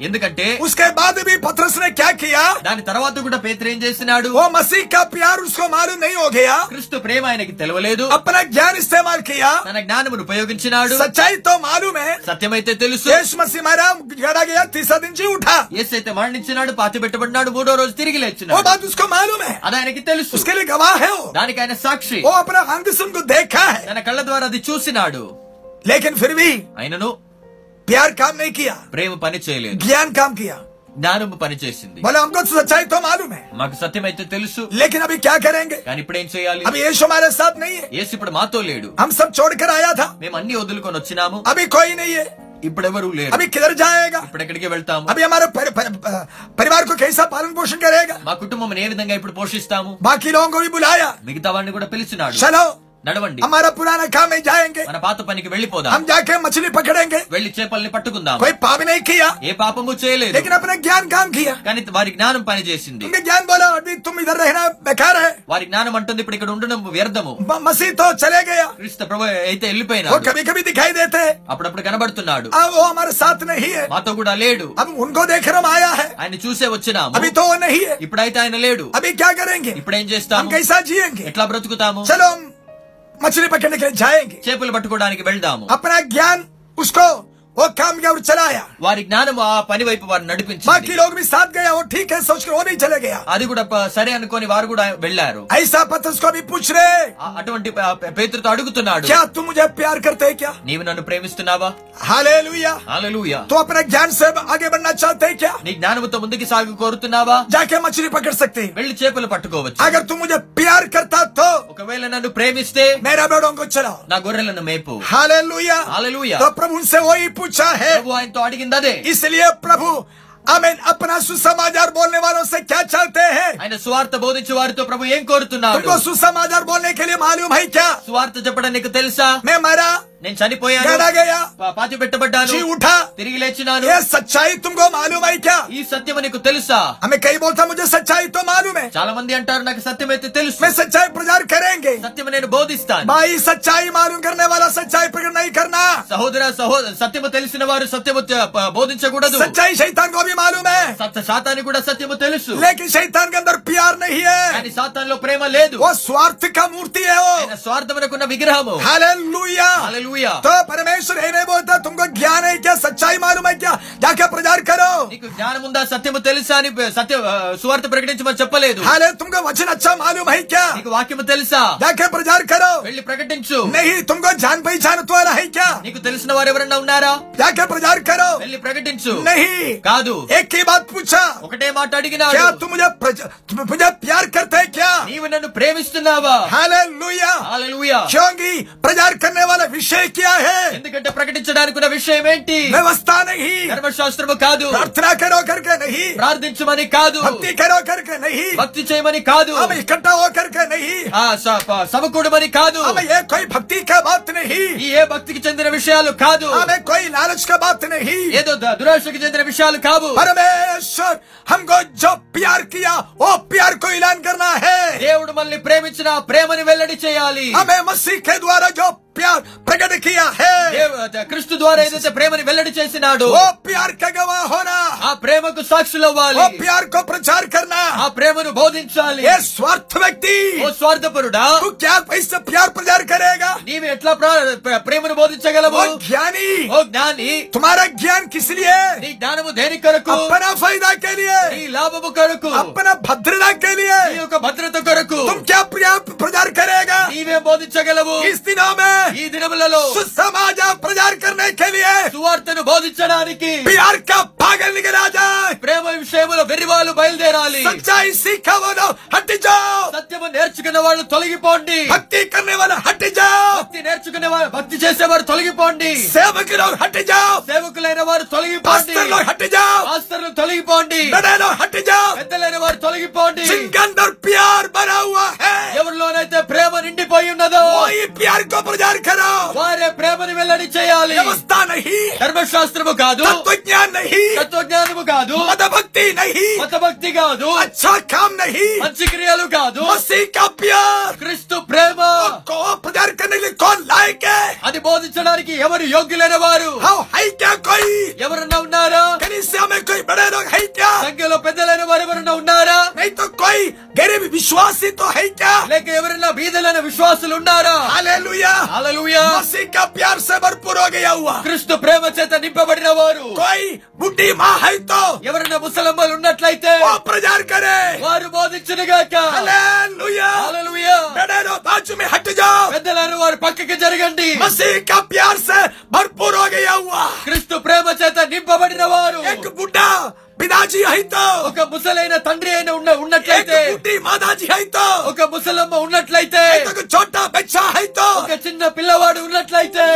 ఎందుకంటే ఉస్కే బాద్ భీ పత్రస్ నే క్యా కియా? దాని తర్వాత కూడా పేత్ర ఏం చేసినాడు? ఓ మసీ కా ప్యార్ ఉస్కో మాలూమ్ నహీ హో గయా. క్రీస్తు ప్రేమ ఆయనకి తెలవలేదు. అప్నా జ్ఞాన్ ఇస్తేమాల్ కియా? తన జ్ఞానం జ్ఞానమును ఉపయోగించినాడు सच्चाई तो मालूम है సత్యమైతే తెలుసు यीशु मसीह मारा गड़ा गया तीसरा दिन जी उठा ఏసైతే మరణించినాడు పాతి పెట్టబడినాడు మూడో రోజు తిరిగి वो లేచినాడు बात उसको मालूम है అది ఆయనకి తెలుసు उसके लिए गवाह है वो దానికి ఆయన సాక్షి वो अपना अंग से उनको देखा है తన కళ్ళ ద్వారా అది చూసినాడు लेकिन फिर भी ఆయనను प्यार काम नहीं किया ప్రేమ పని చేయలేదు ज्ञान काम किया జ్ఞానము పని చేసింది बोला हमको तो सच्चाई तो मालूम है మాకు సత్యమైతే తెలుసు लेकिन अभी क्या करेंगे కానీ ఇప్పుడు ఏం చేయాలి अभी यीशु हमारे साथ नहीं है యేసు ఇప్పుడు మాతో లేడు हम सब छोड़कर आया था మేము అన్ని వదులుకొని వచ్చినాము अभी कोई नहीं है ఇప్పుడు ఎవరు లేరు अभी किधर जाएगा ఇప్పుడు ఎక్కడికి వెళ్తాము अभी हमारे परि, परि, परिवार को कैसा पालन पोषण करेगा మా కుటుంబం ఏ విధంగా ఇప్పుడు పోషిస్తాము बाकी लोगों को भी बुलाया మిగతా వాడిని కూడా పిలిచినాడు चलो నడవండి हमारा पुराना काम में जाएंगे మన పాత పనికి వెళ్ళిపోదాం हम जाके मछली पकड़ेंगे వెళ్లి చేపల్ని పట్టుకుందాం कोई पाप नहीं किया ఏ పాపము చేయలేదు लेकिन अपने ज्ञान काम किया కానీ వారి జ్ఞానం పని చేసింది उनके ज्ञान बोला अभी तुम इधर रहना बेकार है వారి జ్ఞానం అంటుంది ఇప్పుడు ఇక్కడ ఉండడం వ్యర్థము म- मसीह तो चले गया క్రీస్తు ప్రభు అయితే वो వెళ్ళిపోయినాడు कभी कभी दिखाई देते हैं అప్పుడప్పుడు కనబడుతున్నాడు अब वो हमारे साथ नहीं है మాతో కూడా లేడు अब उनको देख हम आया है ఆయన చూసే వచ్చినాము अभी तो वो नहीं है ఇప్పుడైతే ఆయన లేడు अभी क्या करेंगे ఇప్పుడు ఏం हम చేస్తాము कैसा जिएंगे ఎట్లా బ్రతుకుతాము चलो हम మచిలీ పక్కడికి జాయింగ్ చేపలు పట్టుకోవడానికి వెళ్దాము అప్నా జ్ఞాన్ ఉస్కో वो काम किया और चलाया వారి జ్ఞానం ఆ పని వైపు వారిని నడిపించింది बाकी लोग भी साथ गया वो ठीक है सोच कर वो नहीं चले गया అది కూడా ప- సరే అనుకొని వారు కూడా వెళ్లారు ऐसा पत्रस को भी पूछ रहे ఆ- అటువంటి ప- పేతురుతో అడుగుతున్నాడు क्या तुम मुझे प्यार करते हैं क्या నీవు నన్ను ప్రేమిస్తున్నావా हालेलुया హల్లెలూయా तो अपने ज्ञान से आगे बढ़ना चाहते हैं क्या నీ జ్ఞానముతో ముందుకు సాగు కోరుతున్నావా जाके मछली पकड़ सकते हैं వెళ్లి చేపలు పట్టుకోవచ్చు अगर तुम मुझे प्यार करता तो ఒకవేళ నన్ను ప్రేమిస్తే मेरा बेड़ों को चलाओ నా గొర్రెలను మేపు हालेलुया हालेलुया। तो प्रभु उनसे वही पूछा है ప్రభు ఆయనతో అడిగింది అదే इसलिए प्रभु आमीन अपना सुसमाचार बोलने वालों से क्या चाहते हैं ఆయన సువార్త బోధించే వారితో ప్రభు ఏం కోరుతున్నాడు तुमको सुसमाचार बोलने के लिए मालूम है क्या సువార్త చెప్పడం నీకు తెలుసా मैं मरा నేను చనిపోయాను गड़ा गया పా- పాతి పెట్టబడ్డాను जी उठा తిరిగి లేచినాను ये सच्चाई तुमको मालूम है क्या ఈ సత్యం నీకు తెలుసా हमें कई बोलता मुझे सच्चाई तो मालूम है చాలా మంది అంటారు నాకు సత్యం అయితే తెలుసు मैं सच्चाई प्रचार करेंगे సత్యం నేను బోధిస్తాను भाई सच्चाई मालूम करने वाला सच्चाई प्रकट नहीं करना సహోదర సహోదర సత్యము తెలిసిన వారు సత్యము తె- ప- బోధించకూడదు सच्चाई शैतान को भी मालूम है సత్య శాతాన్ని కూడా సత్యము తెలుసు लेकिन शैतान के अंदर प्यार नहीं है కానీ సాతాన్లో ప్రేమ లేదు वो स्वार्थ का मूर्ति है वो ఆయన స్వార్థమునకున్న విగ్రహము हालेलुया హల్లెలూయా तो परमेश्वर ये नहीं बोलता तुमको ज्ञान है क्या सच्चाई मालूम है क्या जाके प्रचार करो నీకు జ్ఞానం ఉందా సత్యము తెలుసా అని సత్య ఆ, సువార్త ప్రకటించమని చెప్పలేదు हाले तुमको वचन अच्छा मालूम है क्या నీకు వాక్యము తెలుసా जाके प्रचार करो వెళ్ళి ప్రకటించు नहीं तुमको जान पहचान वाला है क्या నీకు తెలిసిన వారు ఎవరన్నా ఉన్నారా जाके प्रचार करो వెళ్ళి ప్రకటించు नहीं కాదు एक ही बात पूछा ఒకటే మాట అడిగినాడు क्या तुम मुझे प्रज- तुम मुझे प्यार करते हैं क्या నీవు నన్ను ప్రేమిస్తున్నావా हालेलुया హల్లెలూయా क्योंकि प्रचार करने वाला विषय क्या है ఎందుకంటే ప్రకటించడానికి ఉన్న విషయం ఏంటి व्यवस्था नहीं ధర్మశాస్త్రము కాదు प्रार्थना करो करके नहीं ప్రార్థించమని కాదు भक्ति करो करके नहीं భక్తి చేయమని కాదు हम इकट्ठा हो करके नहीं ఆ స- ప- సమకూడమని కాదు हमें ये कोई भक्ति का बात नहीं ఈ ఏ భక్తికి చెందిన విషయాలు కాదు हमें कोई लालच का बात नहीं ఏదో ద- దురాశకి చెందిన విషయాలు కావు परमेश्वर हमको जो प्यार किया वो प्यार को ऐलान करना है దేవుడు మనల్ని ప్రేమించిన ఆ ప్రేమని వెల్లడి చేయాలి हमें मसीह के द्वारा जो प्यार प्रकट किया है దేవ- క్రీస్తు ద్వారా ఏదైతే ప్రేమని వెల్లడి చేసినాడు वो प्यार का गवाह होना ఆ ప్రేమకు సాక్షులవ్వాలి वो प्यार को प्रचार करना ఆ ప్రేమను బోధించాలి ये स्वार्थ व्यक्ति ఓ స్వార్థపరుడా तू क्या पैसे प्यार प्रचार करेगा నీవు ఎట్లా ప్ర- ప్ర- ప్రేమను బోధించగలవు वो ज्ञानी ఓ జ్ఞాని तुम्हारा ज्ञान किस लिए నీ జ్ఞానము దేని కొరకు अपना फायदा के लिए నీ లాభము కొరకు अपना भद्रता के लिए నీ యొక్క భద్రత కొరకు तुम क्या प्यार प्रचार करेगा నీవే బోధించగలవు इस दिनों में ఈ దినములలో సుసమాజ ప్రచార్ కర్నే సువార్తను బోధించడానికి ప్యార్ కా పాగల్ రాజా! ప్రేమ విషయములో వెర్రివాళ్ళు బయలుదేరాలి. సచ్చాయి సీఖవను హట్టించో సత్యము నేర్చుకున్న వాళ్ళు తొలగిపోండి. భక్తి కర్నే వాళ్ళు హట్టించో భక్తి నేర్చుకునే వాళ్ళు భక్తి చేసేవారు తొలగిపోండి. సేవకులు హట్టించో సేవకులైన వారు తొలగిపోండి. హట్టించో ఆస్తరులు తొలగిపోండి. హట్టించో పెద్దలైన వారు తొలగిపోండి. సింగందర్ ప్యార్ బరా హువా హై! ఎవరిలోనైతే ప్రేమ నిండిపోయి ఉన్నదో ఈ ప్యార్ కో ప్రజా प्रचार करो వారే ప్రేమను వెల్లడి చేయాలి व्यवस्था नहीं ధర్మశాస్త్రము కాదు तत्व ज्ञान नहीं తత్వజ్ఞానము కాదు मत भक्ति नहीं మత భక్తి కాదు अच्छा काम नहीं మంచి క్రియలు కాదు मसीह का प्यार క్రీస్తు ప్రేమ को प्रचार करने के लिए कौन लायक है అది బోధించడానికి ఎవరు యోగ్యులైన వారు हाँ है क्या कोई ఎవరన్నా ఉన్నారా कनिष्या में कोई बड़े लोग है क्या సంఖ్యలో పెద్దలైన ఎవరైనా ఉన్నారా? నైతో కోయి గరీబ్ విశ్వాసి తో హై క్యా లేక ఎవరైనా బీదలైన విశ్వాసులు ఉన్నారా హల్లెలూయా. హల్లెలూయా. మసీహ్ కా ప్యార్ సే భర్పూర్ హో గయా హువా క్రీస్తు ప్రేమ చేత నింపబడిన వారు. కోయి బుడ్డి మా హై తో ఎవరైనా ముసలమ్మలు ఉన్నట్లయితే వా ప్రజార్ కరే వారు బోధించిన గాక హల్లెలూయా. హల్లెలూయా. బడేరో బాజు మే హట్ జాओ పెద్దలను వారు పక్కకి జరగండి. మసీహ్ కా ప్యార్ సే భర్పూర్ హో గయా హువా క్రీస్తు ప్రేమ చేత నింపబడిన వారు. ఎక్ బుడ్డా. పిదాజీ అయితే ఒక ముసలైన తండ్రి అయిన ఉన్న ఉన్నట్లయితే మాదాజీ హైతో! ఒక ముసలమ్మ ఉన్నట్లయితే ఒక చోట బెచ్చా హైతో! ఒక చిన్న పిల్లవాడు ఉన్నట్లయితే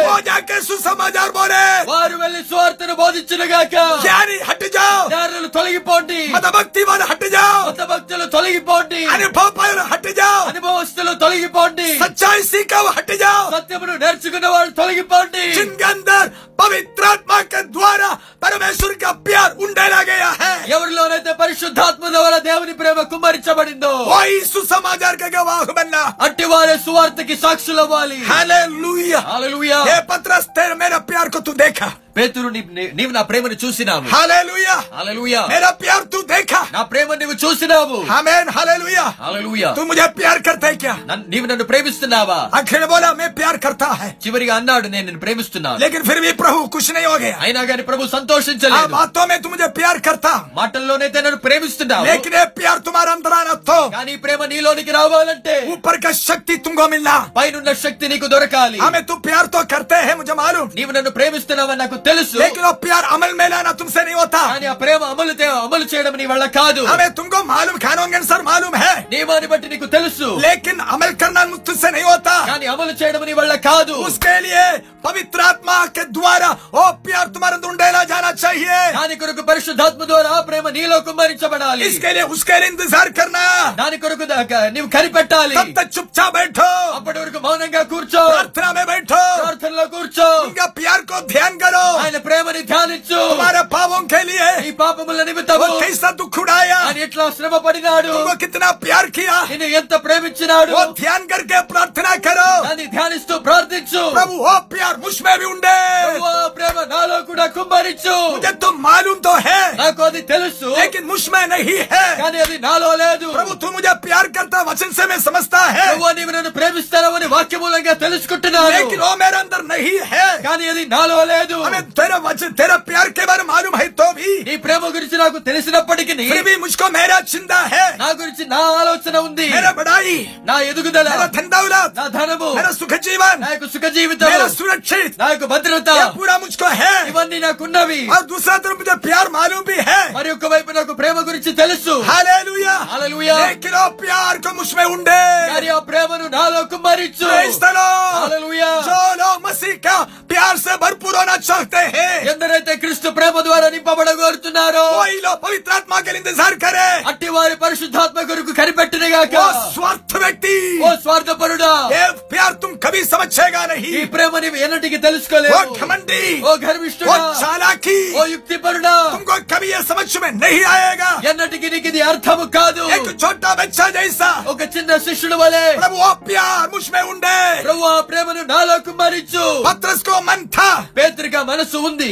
సుసమాచార్ బోరే వారు వెళ్ళి స్వార్థను బోధించిన గాక! యారి హట్టుజా దారులు తొలగిపోండి! మత భక్తి వారు హట్టుజా మత భక్తులు తొలగిపోండి! అనుభవపాయులు హట్టుజా అనుభవస్తులు తొలగిపోండి! సచ్చాయి సీకావు హట్టుజా సత్యమును నేర్చుకున్న వాళ్ళు తొలగిపోండి! చింగందర్ పవిత్రాత్మక ద్వారా పరమేశ్వర్ కప్యార్ ఉండేలాగా है ఎవరిలోనైతే పరిశుద్ధాత్మ ద్వారా దేవుని ప్రేమ కుమ్మరించబడిందో వాయిసు సమాజానికంగా వాహమన్నా అట్టి వారే సువార్తకి సాక్షులవ్వాలి హల్లెలూయా హల్లెలూయా ఏ పత్రస్తే మేరా ప్యార్ కో తు దేఖా పేతురు నీ- నీ- నీవు నా ప్రేమను చూసినావు हालेलुया హల్లెలూయా मेरा प्यार तू देखा నా ప్రేమ నువ్వు చూసినావు आमेन हालेलुया హల్లెలూయా तू मुझे प्यार करता है क्या నన్ను- నీవు నన్ను ప్రేమిస్తున్నావా आखिर बोला मैं प्यार करता है చివరిగా అన్నాడు నేను నిన్ను ప్రేమిస్తున్నాను लेकिन फिर भी प्रभु कुछ नहीं हो गया అయినా గాని ప్రభు हाँ, సంతోషించలేదు बातों में तू मुझे प्यार करता మాటల్లోనైతే నన్ను ప్రేమిస్తున్నావు लेकिन ये प्यार तुम्हारा अंदर आना तो కానీ ఈ ప్రేమ నీలోనికి రావాలంటే ऊपर का शक्ति तुमको मिलना పైనున్న శక్తి నీకు దొరకాలి हमें तू प्यार तो करते हैं मुझे मालूम నీవు నన్ను ప్రేమిస్తున్నావని నాకు తెలుసు लेकिन वो प्यार अमल में लाना तुमसे नहीं होता కానీ ఆ ప్రేమ అమలు తే- అమలు చేయడం నీ వల్ల కాదు हमें तुमको मालूम कानून के अनुसार मालूम है నియమాన్ని బట్టి నీకు తెలుసు लेकिन अमल करना तुझसे नहीं होता కానీ అమలు చేయడం నీ వల్ల కాదు उसके लिए पवित्र आत्मा के द्वारा वो प्यार तुम्हारे अंदर उंडेला जाना चाहिए దాని కొరకు పరిశుద్ధాత్మ ద్వారా ఆ ప్రేమ నీలో కుమ్మరించబడాలి इसके लिए उसके लिए इंतजार करना దాని కొరకు దా- నీవు కనిపెట్టాలి तब तक चुपचाप बैठो అప్పటి వరకు మౌనంగా కూర్చో प्रार्थना में बैठो ప్రార్థనలో కూర్చో उनका प्यार को ध्यान करो ఆయన ప్రేమని ధ్యానించు तुम्हारे पापों के लिए నీ పాపముల నిమిత్తము वो कैसा दुख उड़ाया ఆయన ఎట్లా శ్రమ పడినాడు तुमको कितना प्यार किया నిన్ను ఎంత ప్రేమించినాడు वो ध्यान करके प्रार्थना करो దాన్ని ధ్యానిస్తూ ప్రార్థించు प्रभु वो प्यार मुझ में भी उंडे ప్రభు, ఆ ప్రేమ నాలో కూడా కుమ్మరించు मुझे तो मालूम तो है నాకు అది తెలుసు लेकिन मुझ में नहीं है కానీ అది నాలో లేదు प्रभु तू मुझे प्यार करता वचन से मैं समझता है ప్రభు నీవు నన్ను ప్రేమిస్తానని వాక్యమూలంగా తెలుసుకుంటున్నాను लेकिन वो मेरे अंदर नहीं है కానీ అది నాలో లేదు हमें तेरा वचन तेरा प्यार के बारे में मालूम है तो भी నీ ప్రేమ గురించి నాకు తెలిసినప్పటికీ फिर भी मुझको मेरा चिंता है నా గురించి నా ఆలోచన ఉంది मेरा बढ़ाई నా ఎదుగుదల मेरा धन दौलत నా ధనము मेरा सुख जीवन నా యొక్క సుఖ జీవితం मेरा सुरक्षित నా యొక్క భద్రత ये पूरा मुझको है ఇవన్నీ నాకున్నవి और दूसरा तरफ मुझे प्यार मालूम भी है మరి ఒక వైపు నాకు ప్రేమ గురించి తెలుసు हालेलुया హల్లెలూయా लेकिन वो प्यार को मुझ में उंडे కానీ ఆ ప్రేమను నాలో కుమ్మరించు Praise the Lord. హల్లెలూయా जो लोग मसीह का प्यार से भरपूर होना चाहते हैं ఎందరైతే క్రీస్తు ప్రేమ ద్వారా నింపబడగోరుతున్నారో वही लोग पवित्र आत्मा के लिए इंतजार करे అట్టి వారి పరిశుద్ధాత్మ కొరకు కనిపెట్టినగాక वो स्वार्थ व्यक्ति ఓ స్వార్థపరుడా ये प्यार तुम कभी समझेगा ఈ नहीं ప్రేమ నీవు ఎన్నటికి वो తెలుసుకోలేవు घमंडी ఓ वो గర్విష్ఠుడా चालाकी ఓ యుక్తిపరుడా तुमको कभी ये समझ में नहीं आएगा ఎన్నటికి నీకు ఇది అర్థము కాదు एक छोटा बच्चा जैसा ఒక చిన్న శిష్యుడు వలె प्रभु वो प्यार मुझ में उंडे ప్రభు ఆ ప్రేమను నాలో కుమ్మరించు पत्रस को मन था పేతురిగా మనసు ఉంది.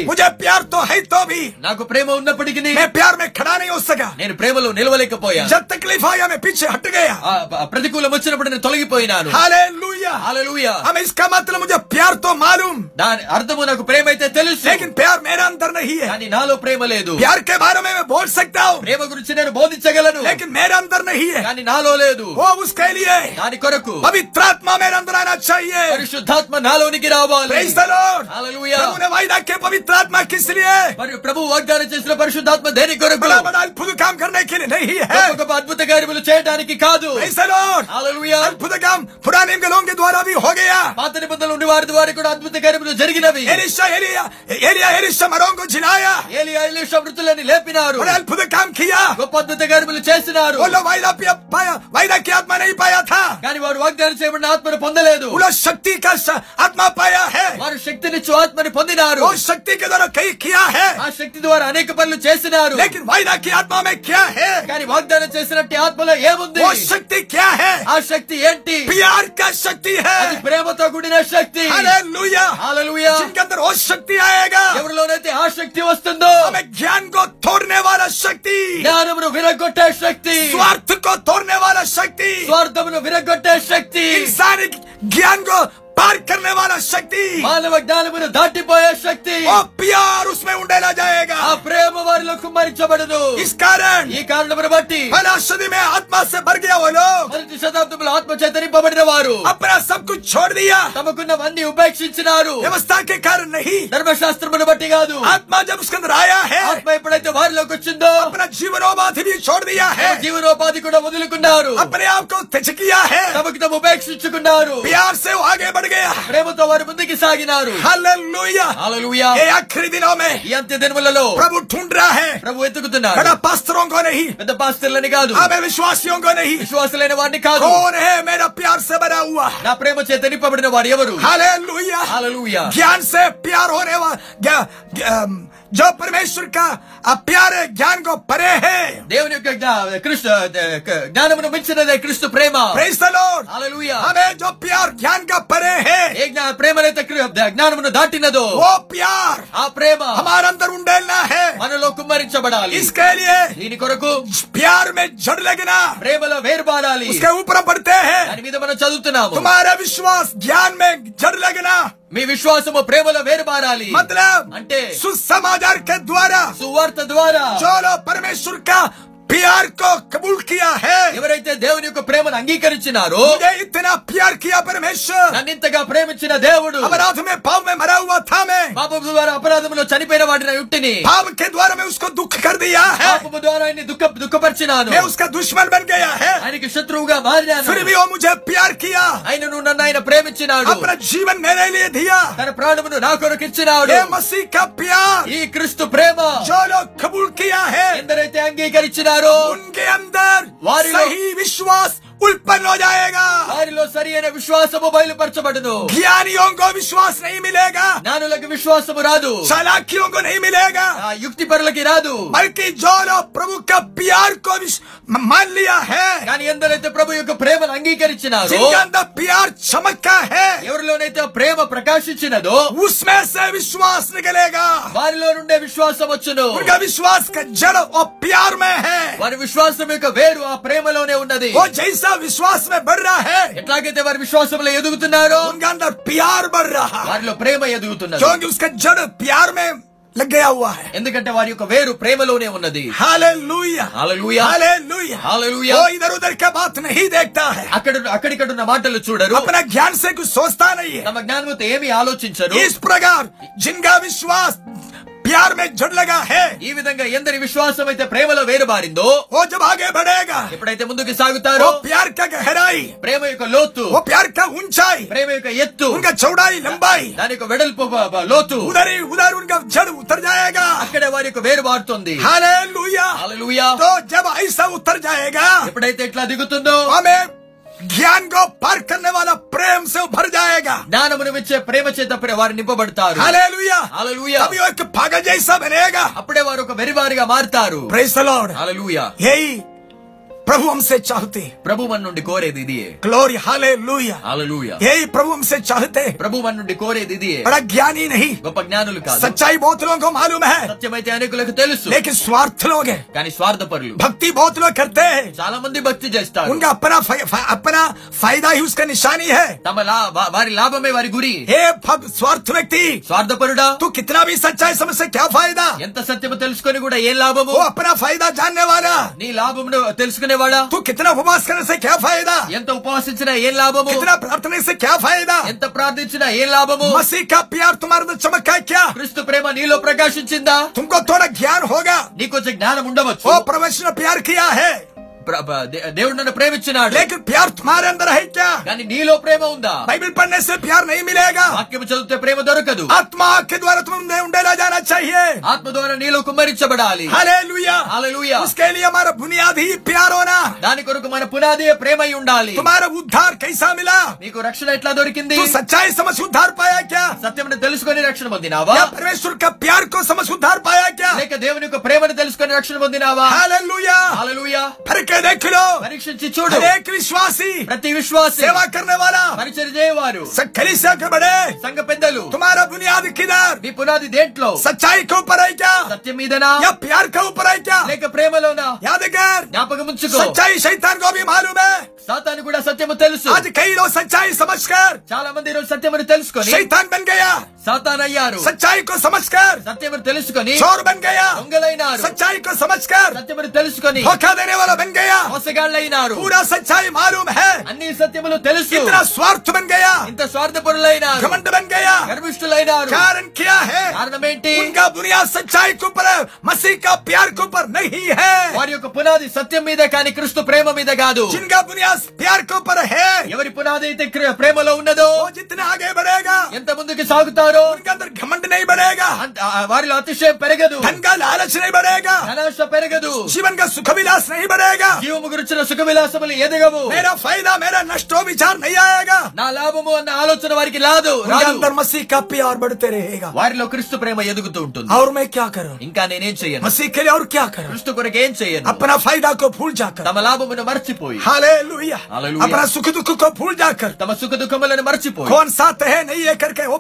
నాకు ప్రేమ ఉన్నప్పటికీ ప్యార్ ఖడా నేను ప్రేమలో నిలవలేకపోయా. ప్రతికూలం వచ్చినప్పుడు నేను తొలగిపోయినాను. అర్థము నాకు ప్రేమ అయితే తెలుసు. నాలో ప్రేమ లేదు. ప్యార్ కే సక్తా ప్రేమ గురించి నేను బోధించగలను. కానీ నాలో లేదు. దాని కొరకు పవిత్రాత్మ మేరా పరిశుద్ధాత్మ నాలోనికి రావాలి. వాయిదా वायदा किया पवित्र आत्मा किस लिए మరి ప్రభు వాగ్దానం చేసిన పరిశుద్ధాత్మ దేని కొరకు बड़ा बड़ा अद्भुत काम करने के लिए नहीं है గొప్ప గొప్ప అద్భుత కార్యములు చేయడానికి కాదు Praise the Lord. హల్లెలూయా अद्भुत काम पुराने के लोगों के द्वारा भी हो गया పాత నిబంధనలు ఉండి వారి ద్వారా కూడా అద్భుత కార్యములు జరిగినవి एलिशा एलिया एलिया एलिशा मरों को जिलाया ఏలియా ఎలీషా మృతులని లేపినారు बड़ा अद्भुत काम किया గొప్ప అద్భుత కార్యములు చేసినారు वो लोग वायदा पिया- पाया वायदा की आत्मा नहीं पाया था కానీ వారు వాగ్దానం చేయబడిన ఆత్మను పొందలేదు वो लोग शक्ति का श- आत्मा पाया है వారు శక్తినిచ్చు ఆత్మని పొందినారు वो शक्ति के द्वारा कई किया है ఆ శక్తి ద్వారా అనేక పనులు చేసినారు लेकिन वायदा की आत्मा में क्या है కానీ వాగ్దానం చేసినట్టు ఆత్మలో ఏముంది वो शक्ति क्या है ఆ శక్తి ఏంటి प्यार का शक्ति అది है ప్రేమతో కూడిన శక్తి हालेलुया హల్లెలూయా जिनके अंदर वो शक्ति आएगा ఎవరిలోనైతే ఆ శక్తి వస్తుందో हमें ज्ञान को तोड़ने वाला शक्ति జ్ఞానమును విరగొట్టే శక్తి स्वार्थ को तोड़ने वाला शक्ति స్వార్థమును విరగొట్టే శక్తి इंसानी ज्ञान को पार करने वाला शक्ति మానవ జ్ఞానమును దాటిపోయే శక్తి वो प्यार उसमें उंडेला जाएगा ఆ ప్రేమ వారిలో కుమ్మరించబడదు इस कारण ఈ కారణమును బట్టి पहला सदी में आत्मा से भर गया वो लोग మొదటి శతాబ్దంలో ఆత్మ చేతనింపబడిన వారు अपना सब कुछ छोड़ दिया తమకున్నవన్నీ ఉపేక్షించినారు व्यवस्था के कारण नहीं ధర్మశాస్త్రమును బట్టి కాదు आत्मा जब उसके अंदर आया है ఆత్మ ఎప్పుడైతే వారిలోకి వచ్చిందో अपना जीवनोपाधि भी छोड़ दिया है జీవనోపాధి కూడా వదులుకున్నారు अपने आप को त्यज किया है తమకు తాము ఉపేక్షించుకున్నారు प्यार से वो आगे बढ़ गया ప్రేమతో వారు ముందుకు సాగినారు. ఏ ఆఖరి దినమే ఈ అంత్య దినములలో ప్రభు ఠుండ్రా హే ప్రభు ఎత్తుకుతున్నారు బడా పాస్త్రంకో నహి పెద్ద పాస్త్రులని కాదు. ఆమె విశ్వాసియంకో నహి విశ్వాసులైన వారిని కాదు. కోన్ హే మేరా ప్యార్ సే బనా హువా నా ప్రేమ చేత నింపబడిన వారు ఎవరు? హల్లెలూయా. హల్లెలూయా. జ్ఞాన్ సే ప్యార్ హోనే వా जो परमेश्वर का अ, प्यार है ज्ञान को परे है దేవుని యొక్క జ్ఞా- కృష్ణ జ్ఞానమును మించినదే క్రీస్తు ప్రేమ प्रेज द लॉर्ड హల్లెలూయా हमें जो प्यार ज्ञान का परे है ఏ జ్ఞా- ప్రేమనైతే కృ- జ్ఞానమును దాటినదో वो प्यार ఆ ప్రేమ हमारे अंदर उंडेलना है మనలో కుమ్మరించబడాలి इसके लिए దీని కొరకు प्यार में जड़ लगना ప్రేమలో వేరుబారాలి उसके ऊपर पढ़ते हैं దాని మీద మనం చదువుతున్నాము तुम्हारा विश्वास ज्ञान में जड़ लगना మీ విశ్వాసము ప్రేమలో వేరుబారాలి मतलब అంటే सुसमाचार के द्वारा సువార్త ద్వారా जो लोग परमेश्वर का प्यार को कबूल किया है ఎవరైతే దేవుని యొక్క ప్రేమను అంగీకరించినారో मुझे इतना प्यार किया परमेश्वर నన్నింతగా ప్రేమించిన దేవుడు अपराध में पाप में मरा हुआ था मैं పాపము ద్వారా అపరాధములో చనిపోయిన వాడిన యుక్తిని पाप के द्वारा मैं उसको दुख कर दिया है పాపము ద్వారా ఆయన్ని దుఃఖ దుఃఖపరిచినాను मैं उसका दुश्मन बन गया है ఆయనకి శత్రువుగా మారినాను फिर भी वो मुझे प्यार किया ఆయనను నన్ను ఆయన ప్రేమించినాడు अपना जीवन मेरे लिए दिया తన ప్రాణమును నా కొరకు ఇచ్చినాడు ये मसीह का प्यार ఈ క్రీస్తు ప్రేమ जो लोग कबूल किया है ఎందరైతే అంగీకరించినారో उनके अंदर सही विश्वास उत्पन्न हो जाएगा వారిలో సరి అయిన విశ్వాసము బయలుపరచబడును ज्ञानियों को विश्वास नहीं मिलेगा జ్ఞానులకు విశ్వాసము రాదు चालाकियों को नहीं मिलेगा ఆ యుక్తి పరులకి రాదు बल्कि जो लोग प्रभु का प्यार को विश- मान लिया है కానీ ఎందరైతే ప్రభు యొక్క ప్రేమను అంగీకరించినారో जिनके अंदर प्यार चमकता है ఎవరిలోనైతే ఆ ప్రేమ ప్రకాశించినదో उसमें से विश्वास निकलेगा వారిలో నుండే విశ్వాసం వచ్చును उनका विश्वास का जड़ और प्यार में है వారి విశ్వాసం యొక్క వేరు ఆ ప్రేమలోనే ఉన్నది वो जैसा विश्वास में बढ़ रहा है ఎట్లాగైతే వారి విశ్వాసంలో ఎదుగుతున్నారో उनका अंदर प्यार बढ़ रहा है వారిలో ప్రేమ ఎదుగుతున్నది क्योंकि उसका जड़ प्यार में लग गया हुआ है ఎందుకంటే వారి యొక్క వేరు ప్రేమలోనే ఉన్నది हालेलुया హల్లెలూయా हालेलुया हालेलुया। वो इधर उधर का बात नहीं देखता है అక్కడ అక్కడిక్కడ ఉన్న మాటలు చూడరు अपना ज्ञान से कुछ सोचता नहीं है తమ జ్ఞానంతో ఏమి ఆలోచించరు इस प्रकार जिनका विश्वास प्यार में जड़ लगा है ఈ విధంగా ఎందరి విశ్వాసం అయితే ప్రేమలో వేరుబారిందో वो जब आगे बढ़ेगा ఎప్పుడైతే ముందుకు సాగుతారో वो प्यार का गहराई ప్రేమ యొక్క లోతు वो प्यार का ऊंचाई ప్రేమ యొక్క ఎత్తు उनका चौड़ाई लंबाई దాని యొక్క వెడల్పు బ- బ- లోతు उधर ही उधर उनका जड़ उतर जाएगा అక్కడే వారి యొక్క వేరు బారుతుంది हालेलुया హల్లెలూయా तो जब ऐसा उतर जाएगा ఎప్పుడైతే ఇట్లా దిగుతుందో हमें ज्ञान को पार करने वाला प्रेम से वो भर जाएगा జ్ఞానమును ఇచ్చే ప్రేమ చేత ప్రే- వారు నింపబడతారు हालेलुया హల్లెలూయా तभी वो एक पागल जैसा बनेगा అప్పుడే వారు ఒక వెరివారిగా మారుతారు प्रेज द लॉर्ड హల్లెలూయా यही प्रभु हमसे चाहते हैं ప్రభు మన నుండి కోరేది ఇదియే ग्लोरी हालेलुया హల్లెలూయా यही प्रभु हमसे चाहते हैं ప్రభు మన నుండి కోరేది ఇదియే बड़ा ज्ञानी नहीं గొప్ప జ్ఞానులు కాదు सच्चाई बहुत लोगों को मालूम है సత్యమైతే అనేకులకు తెలుసు लेकिन स्वार्थ लोग हैं కానీ స్వార్థపరులు भक्ति बहुत लोग करते हैं చాలా మంది భక్తి చేస్తారు उनका अपना फा- फा- अपना फायदा ही उसका निशानी है తమ లా వా- వారి లాభమే వారి గురి हे भग- स्वार्थ व्यक्ति స్వార్థపరుడా तू कितना भी सच्चाई समझ से क्या फायदा ఎంత సత్యము తెలుసుకొని కూడా ఏం లాభము वो अपना फायदा जानने वाला నీ లాభమును తెలుసుకునేవాడా तू कितना उपवास करने से क्या फायदा ఎంత ఉపవాసించినా ఏం లాభము कितना प्रार्थना से क्या फायदा ఎంత ప్రార్థించినా ఏం లాభము मसीह का प्यार तुम्हारे अंदर चमका है क्या క్రీస్తు ప్రేమ నీలో ప్రకాశించిందా तुमको थोड़ा ज्ञान होगा నీకు కొంచెం జ్ఞానం ఉండవచ్చు वो प्रवेश ने प्यार किया है ప్ర- ప్ర- దే- దేవుడు నన్ను ప్రేమించినాడు लेकिन प्यार तुम्हारे अंदर है क्या కానీ నీలో ప్రేమ ఉందా बाइबल पढ़ने से प्यार नहीं मिलेगा వాక్యం చదివితే ప్రేమ దొరకదు आत्मा के द्वारा तुम्हें उंडेला जाना चाहिए ఆత్మ ద్వారా నీలో కుమ్మరించబడాలి हालेलुया హల్లెలూయా उसके लिए हमारा बुनियादी ही प्यार होना దాని కొరకు మన పునాది ప్రేమ అయి ఉండాలి तुम्हारा उद्धार कैसा मिला నీకు రక్షణ ఎట్లా దొరికింది तू सच्चाई समझ उद्धार पाया क्या సత్యమును తెలుసుకొని రక్షణ పొందినావా या परमेश्वर का प्यार को समझ उद्धार पाया क्या లేక దేవుని యొక్క ప్రేమను తెలుసుకొని రక్షణ పొందినావా हालेलुया హల్లెలూయా फर्क है देख लो పరీక్షించి చూడు हर एक विश्वासी ప్రతి విశ్వాసి सेवा करने वाला పరిచయం చేయవారు कलीसिया के बड़े సంఘ పెద్దలు तुम्हारा बुनियाद किधर మీ పునాది దేంట్లో सच्चाई के ऊपर है क्या సత్యం మీదనా या प्यार के ऊपर है क्या లేక ప్రేమలోనా याद कर జ్ఞాపకం ఉంచుకో सच्चाई शैतान को भी मालूम है సాతాను కూడా సత్యము తెలుసు आज कई लोग सच्चाई समझकर చాలా మంది ఈరోజు సత్యమును తెలుసుకొని शैतान बन गया సాతానయ్యారు. సచ్చాయి కో సమస్కార్. సత్యమని తెలుసుకొని చోరు బన్ గయా దొంగలైనారు. సచ్చాయి కో సమస్కార్. సత్యమని తెలుసుకొని ధోకా దేనే వాలా బన్ గయా మోసగాళ్ళైనారు. పూరా సచ్చాయి మారూమ్. హై అన్ని సత్యములు తెలుసు. ఇంత స్వార్థ బన్ గయా ఇంత స్వార్థపరులైనారు. ఘమండ బన్ గయా గర్విష్ఠులైనారు కారణం క్యా హై? కారణం ఏంటి ఇంకా బునియాద్ సచ్చాయి కో పర్ మసీ కా ప్యార్ కో పర్ నహీ హై. వారి యొక్క పునాది సత్యం మీద కాని క్రీస్తు ప్రేమ మీద కాదు. ఇంకా బునియాద్ ప్యార్ కో పర్ హై. ఎవరి పునాది అయితే ప్రేమలో ఉన్నదో జితనా ఆగే బడేగా ఎంత ముందుకి సాగుతా ఉన్నారు ఘమంట నై బడేగా. వారిలో అతిశయం పెరగదు. ధనగా లాలచ నై బడేగా. ధనాశ పెరగదు. జీవన్గా సుఖ విలాస నై బడేగా. జీవము గురించిన సుఖ విలాసములు ఎదగవు. మేరా ఫైదా మేరా నష్టో విచార్ నై ఆయేగా నా లాభము అన్న ఆలోచన వారికి లాదు అందర్ కప్పి ఆర్ బడితే వారిలో క్రీస్తు ప్రేమ ఎదుగుతూ ఉంటుంది. ఔర్ మే క్యా కరూ? ఇంకా నేనేం చేయను. మసీ కే ఔర్ క్యా కరూ? క్రీస్తు కొరకు ఏం చేయను. అప్పన ఫైదా కో జాకర్ తమ లాభమును మర్చిపోయి. హల్లెలూయా సుఖ దుఃఖ కో జాకర్ తమ సుఖ దుఃఖములను మర్చిపోయి సాత్ ఓ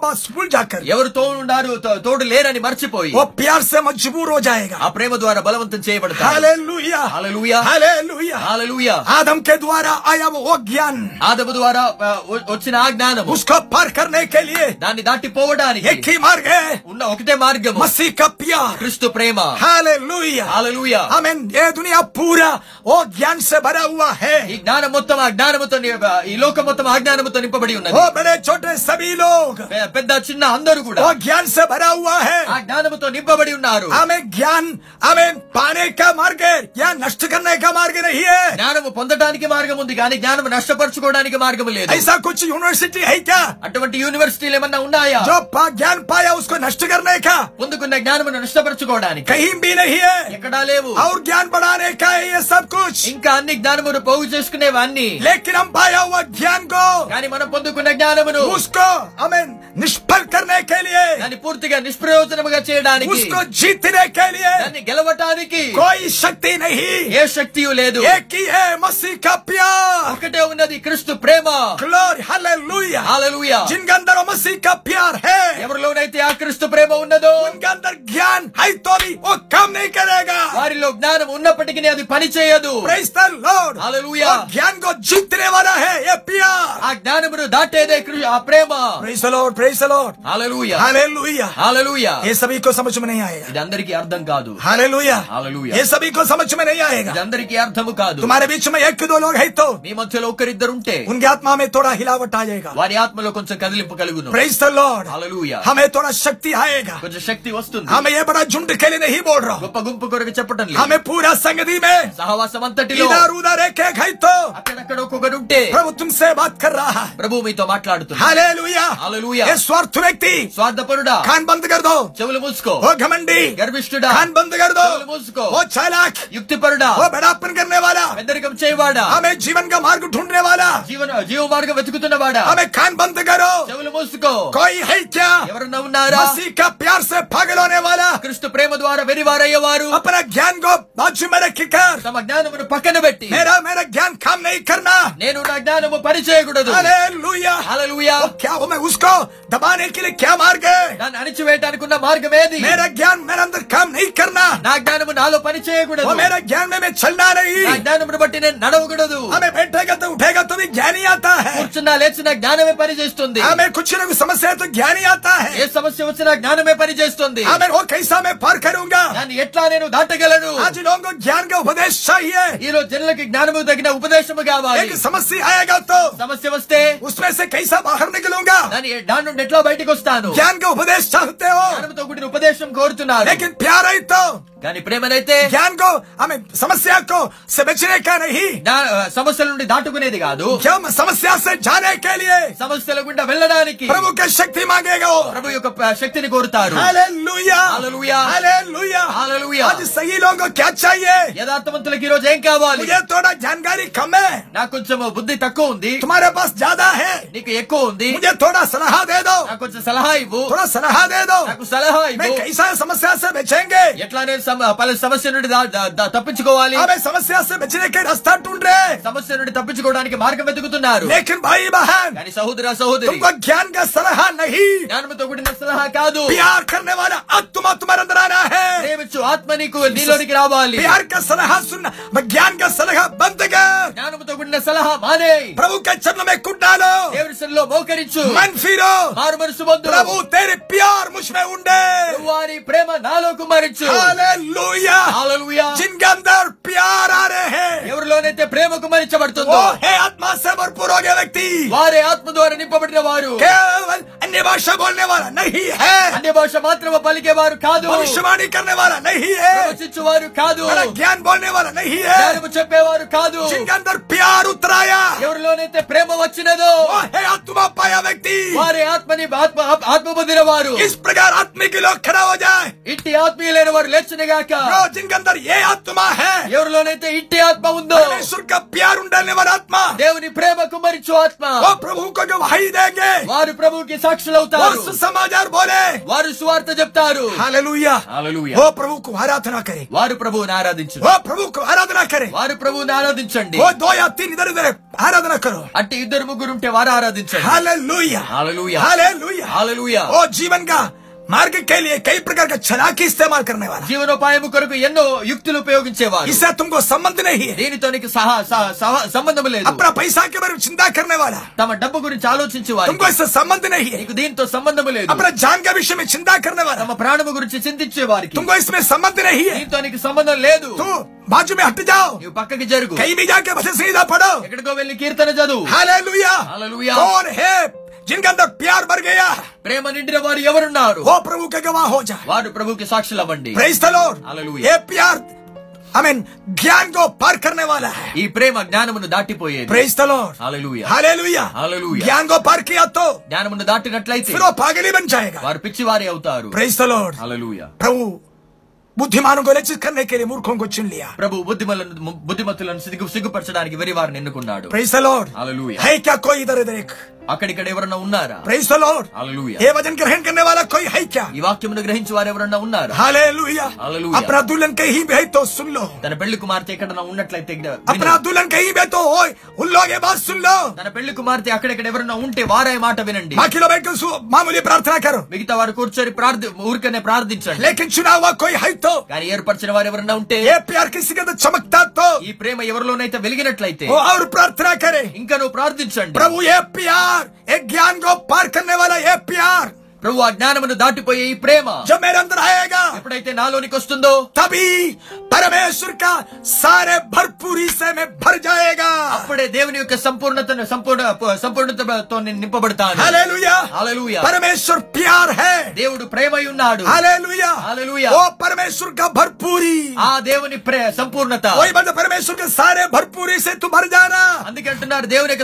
जाकर ఎవరు తోడున్నారు తో- తోడు లేరని మర్చిపోయి वो प्यार से मजबूर हो जाएगा ఆ ప్రేమ ద్వారా బలవంతం చేయబడతారు हालेलुया हालेलुया। हालेलुया హల్లెలూయా आदम के द्वारा आया वो ज्ञान ఆదము ద్వారా ఆ, వ- వచ్చిన ఆ జ్ఞానము उसको पार करने के लिए దాన్ని దాటిపోవడానికి एक ही मार्ग है ఉన్న ఒకటే మార్గము मसीह का प्यार క్రీస్తు ప్రేమ हालेलुया హల్లెలూయా आमीन ये दुनिया पूरा वो ज्ञान से भरा हुआ है ఈ జ్ఞానం మొత్తం ఆ జ్ఞానముతో ని- ఈ లోకం మొత్తం ఆ జ్ఞానముతో నింపబడి ఉన్నది वो बड़े छोटे सभी लोग పె- పెద్ద చిన్న ఉన్న అందరూ కూడా జ్ఞాన్ సభరా భరా హువా హై. ఆ జ్ఞానముతో నింపబడి ఉన్నారు. ఆమె జ్ఞాన్ ఆమె పానే కా మార్గే యా నష్ట కర్నే కా మార్గే నహీ హై. జ్ఞానము పొందడానికి మార్గం ఉంది కానీ జ్ఞానం నష్టపరచుకోవడానికి మార్గం లేదు. ఐసా కుచ్ యూనివర్సిటీ హై క్యా? అటువంటి యూనివర్సిటీలు ఏమన్నా ఉన్నాయా? జో పా జ్ఞాన్ పాయా ఉస్కో నష్ట కర్నే కా పొందుకున్న జ్ఞానమును నష్టపరచుకోవడానికి. కహీ బి నహీ హై. ఎక్కడా లేవు. ఔర్ జ్ఞాన్ బడానే కా యే సబ్ కుచ్. ఇంకా అన్ని జ్ఞానమును పోగు చేసుకునే వాన్ని లేకిన పాయా హువా జ్ఞాన్ కో. కానీ మనం పొందుకున్న జ్ఞానమును ఉస్కో ఆమెన్ నిష్ఫల్ करने के लिए దాన్ని పూర్తిగా నిష్ప్రయోజనముగా చేయడానికి उसको जीतने के लिए దాన్ని గెలవటానికి कोई शक्ति नहीं ఏ శక్తియు లేదు एक ही है मसीह का प्यार ఒకటే ఉన్నది క్రీస్తు ప్రేమ ग्लोरी हालेलुया హల్లెలూయా जिनके अंदर वो मसीह का प्यार है ఎవరిలోనైతే ఆ క్రీస్తు ప్రేమ ఉన్నదో उनके अंदर ज्ञान है तो भी वो काम नहीं करेगा వారిలో జ్ఞానం ఉన్నప్పటికీ అది పని చేయదు प्रेज द लॉर्ड हालेलुया। ज्ञान को जीतने वाला है ये प्यार ఆ జ్ఞానమును దాటేదే కృ- ఆ ప్రేమ praise the Lord praise the Lord hallelujah hallelujah hallelujah ये सभी को समझ में नहीं आएगा ఇది అందరికీ అర్థం కాదు हालेलुया हालेलुया। ये सभी को समझ में नहीं आएगा ఇది అందరికీ అర్థము కాదు तुम्हारे बीच में एक दो लोग है तो మీ మధ్యలో ఒక్కరిద్దరుంటే उनकी आत्मा में थोड़ा हिलावट आ जाएगा వారి ఆత్మలో కొంచెం కదిలింపు కలుగును प्रेज द लॉर्ड హల్లెలూయా हमें थोड़ा शक्ति आएगा కొంచెం శక్తి వస్తుంది हमें ये बड़ा झुंड के लिए नहीं बोल रहा हूँ గొప్ప గుంపు కొరకు చెప్పటం లేదు हमें पूरा संगति में సహవాసం అంతటిలో इधर उधर एक एक है तो అక్కడక్కడ ఒక్కొక్కడు ఉంటే प्रभु तुमसे बात कर रहा है ప్రభు మీతో మాట్లాడుతున్నా हालेलुया हालेलुया। ये स्वार्थ व्यक्ति व्यक्ति స్వార్థపరుడా कान बंद कर दो చెవులు మూసుకో वो घमंडी గర్భిష్ఠుడా कान बंद कर दो చెవులు మూసుకో वो चालाक యుక్తిపరుడా वो बड़ापन करने वाला పెద్దరికం చేయవాడా हमें जीवन का मार्ग ढूंढने वाला జీవన జీవ మార్గం వెతుకుతున్నవాడా हमें कान बंद करो చెవులు మూసుకో कोई है क्या ఎవరన్నా ఉన్నారా मसीह का प्यार से पागल होने वाला క్రిస్తు ప్రేమ ద్వారా వెరివారయ్యేవారు अपना ज्ञान को बाजू में रख कर తమ జ్ఞానమును పక్కన పెట్టి मेरा मेरा ज्ञान काम नहीं करना నేను నా జ్ఞానము పరిచయకూడదు हालेलुया హల్లెలూయా वो क्या हो मैं उसको दबाने के लिए क्या मार्ग है నన్ను అణిచివేయటానికి ఉన్న మార్గం ఏది मेरा ज्ञान मेरे अंदर काम नहीं करना నా జ్ఞానము నాలో పని చేయకూడదు वो मेरा ज्ञान में मैं चलना నా नहीं జ్ఞానమును బట్టి నేను నడవకూడదు हमें बैठेगा तो उठेगा तो भी ज्ञान ही आता है కూర్చున్నా లేచిన జ్ఞానమే పని చేస్తుంది हमें कुछ ना कुछ समस्या है तो ज्ञान ही आता है ఏ సమస్య వచ్చినా జ్ఞానమే పని చేస్తుంది हमें वो कैसा मैं पार करूंगा దాన్ని ఎట్లా నేను దాటగలను आज लोगों को ज्ञान का उपदेश चाहिए ఈ రోజు జనులకి జ్ఞానము తగిన ఉపదేశము కావాలి एक समस्या आएगा तो సమస్య వస్తే उसमें से कैसा बाहर निकलूंगा దాని దాని నుండి ఎట్లా బయటకు కోరుస్తాను జ్ఞానంగా ఉపదేశం జ్ఞానంతో కూడిన ఉపదేశం కోరుతున్నాను. లేకిన్ ప్యారైతో. కానీ ప్రేమనైతే జ్ఞాన్ కో ఆమె సమస్య కో సే బచనే కా నహీ సమస్యల నుండి దాటుకునేది కాదు జమ్ సమస్య సే జానే కే లియే సమస్యల గుండా వెళ్ళడానికి ప్రభు కే శక్తి మాంగేగో ప్రభు యొక్క శక్తిని కోరుతారు హల్లెలూయా హల్లెలూయా హల్లెలూయా హల్లెలూయా ఆజ్ సహీ లోగో క్యా చాహియే యథార్థవంతులకు ఈ రోజు ఏం కావాలి ముజే తోడా జాన్గారి కమ్ హై నాకు కొంచెం బుద్ధి తక్కువ ఉంది తుమారే పాస్ జాదా హై నీకు ఎక్కువ ఉంది ముజే తోడా సలహా దే దో నాకు కొంచెం సలహా ఇవ్వు తోడా సలహా దే దో నాకు సలహా ఇవ్వు నేను కైసా సమస్య సే బచేంగే ఎట్లా నేను పలు సమస్య నుండి తప్పించుకోవాలి. సమస్య సమస్య నుండి తప్పించుకోవడానికి మార్గం వెతుకుతున్నారు. సహోదర సహోదరి. జ్ఞాన్గా సలహా నహి. జ్ఞానంతో కూడిన సలహా కాదు. ప్రేమించు ఆత్మ నీకు నీలోనికి రావాలి. సలహా సున్న జ్ఞాన్ సలహా బంద్గా. జ్ఞానంతో కూడిన సలహా మానే. ప్రభు కా చరణమే కుట్టాలో మోకరించు. మన్ఫీరో. మారు మనసు పొందు. ప్రభు తేరే ప్యార్ ముష్మే ఉండే. వారి ప్రేమ నాలో కుమరించు హల్లెలూయా हालेलुया హల్లెలూయా जिनके अंदर प्यार आ रहे हैं ఎవరిలోనైతే ప్రేమ కుమరించబడుతుందో वो है आत्मा से भरपूर हो गया व्यक्ति వారే ఆత్మ ద్వారా నింపబడిన వారు केवल अन्य भाषा बोलने वाला नहीं है అన్య భాష మాత్రమే పలికేవారు కాదు भविष्यवाणी करने वाला नहीं है ప్రవచించువారు కాదు बड़ा ज्ञान बोलने वाला नहीं है జ్ఞానము చెప్పేవారు కాదు जिनके अंदर प्यार उतराया ఎవరిలోనైతే ప్రేమ వచ్చినదో वो है आत्मा पाया व्यक्ति వారి ఆత్మని ఆత్మ ఆత్మ పొందిన వారు इस प्रकार आत्मिक लोग खड़ा हो जाए ఇంటి ఆత్మీయులైన వారు లేచినగాక जो जिनके अंदर ये आत्मा है ఎవరిలోనైతే ఇంటి ఆత్మ ఉందో परमेश्वर का प्यार उंडलने वाला आत्मा దేవుని ప్రేమ కుమరించు ఆత్మ वो प्रभु को जो वही देंगे వారు ప్రభువుకి वो సాక్షులవుతారు सुसमाचार बोले వారు సువార్త చెప్తారు हालेलुया హల్లెలూయా. वो प्रभु को आराधना करे వారు ప్రభువుని ఆరాధించు वो प्रभु को आराधना करे వారు ప్రభువుని ఆరాధించండి वो दो या तीन इधर उधर आराधना करो అంటే ఇద్దరు ముగ్గురు ఉంటే వారు ఆరాధించండి हालेलुया హల్లెలూయా हालेलुया హల్లెలూయా वो जीवन का मार्ग के लिए कई प्रकार का चलाकी इस्तेमाल करने वाला జీవనోపాయము కొరకు ఎన్నో యుక్తులు ఉపయోగించేవారు इससे तुमको संबंध नहीं है దీనితో నీకు సహా సహ- సహ- సంబంధం లేదు अपना पैसा के बारे में चिंता करने वाला తమ డబ్బు గురించి ఆలోచించేవారు तुमको इससे संबंध नहीं है నీకు దీంతో సంబంధం లేదు अपना जान के विषय में चिंता करने वाला తమ ప్రాణము గురించి చింతించే వారికి तुमको इसमें संबंध नहीं है దీంతో నీకు సంబంధం లేదు तू बाजू में हट जाओ నువ్వు పక్కకి జరుగు कहीं भी जाके बसे सीधा पढ़ो ఎక్కడికో వెళ్ళి కీర్తన చదువు हालेलुया हालेलुया। कौन है जिनके अंदर प्यार भर गया ప్రేమ నిండిన వారు ఎవరున్నారు वो प्रभु के गवाह हो जाए వారు ప్రభుకి సాక్షులు అవ్వండి प्रेज द लॉर्ड हालेलुया। ये प्यार आई मीन ज्ञान को पार करने वाला है ఈ ప్రేమ జ్ఞానమును దాటిపోయేది praise the lord hallelujah hallelujah hallelujah. ज्ञान को पार किया तो జ్ఞానమును దాటినట్లయితే फिर वो पागल ही बन जाएगा వారు పిచ్చివారి అవుతారు प्रेज द लॉर्ड హల్లెలూయా प्रभु बुद्धिमानों को लक्षित करने के लिए मूर्खों को चुन लिया ప్రభు బుద్ధిమలను బుద్ధిమతులను సిగ్గు సిగ్గుపరచడానికి వెరి వారిని ఎన్నుకున్నాడు प्रेज द लॉर्ड हालेलुया। है क्या कोई इधर इधर एक అక్కడిక్కడ ఎవరన్నా ఉన్నారా प्रेज द लॉर्ड హల్లెలూయా ये वचन ग्रहण करने वाला कोई है क्या ఈ వాక్యమును గ్రహించి వారు ఎవరన్నా ఉన్నారా हालेलुया हालेलुया। अपना दुल्हन कहीं भी है तो सुन लो తన పెళ్లి కుమార్తె ఎక్కడన్నా ఉన్నట్లయితే విను. अपना दुल्हन कहीं भी है तो ओए उन लोग ये बात सुन लो తన పెళ్లి కుమార్తె అక్కడెక్కడ ఎవరన్నా ఉంటే వారే మాట వినండి बाकी लोग बैठ के सु- मामूली प्रार्थना करो మిగతా వారు కూర్చొని ప్రార్థి ఊరికనే ప్రార్థించండి लेकिन चुना हुआ कोई है तो కానీ ఏర్పరిచిన వారు ఎవరన్నా ఉంటే ये प्यार किसी के अंदर चमकता तो ఈ ప్రేమ ఎవరిలోనైతే వెలిగినట్లయితే वो और प्रार्थना करे ఇంకా నువ్వు ప్రార్థించండి प्रभु ये प्यार एक ज्ञान को पार करने वाला ये प्यार प्रभु ज्ञा दाटीपये प्रेम जमेरंदर आएगा देवनी संपूर्णता संपूर्ण संपूर्णता तो निपड़ता परमेश्वर प्यार है देवड़ प्रेम परमेश्वर का भरपूरी आ देवनी प्रे संपूर्णता परमेश्वर के सारे भरपूरी से तू भर जाना अंदे देवन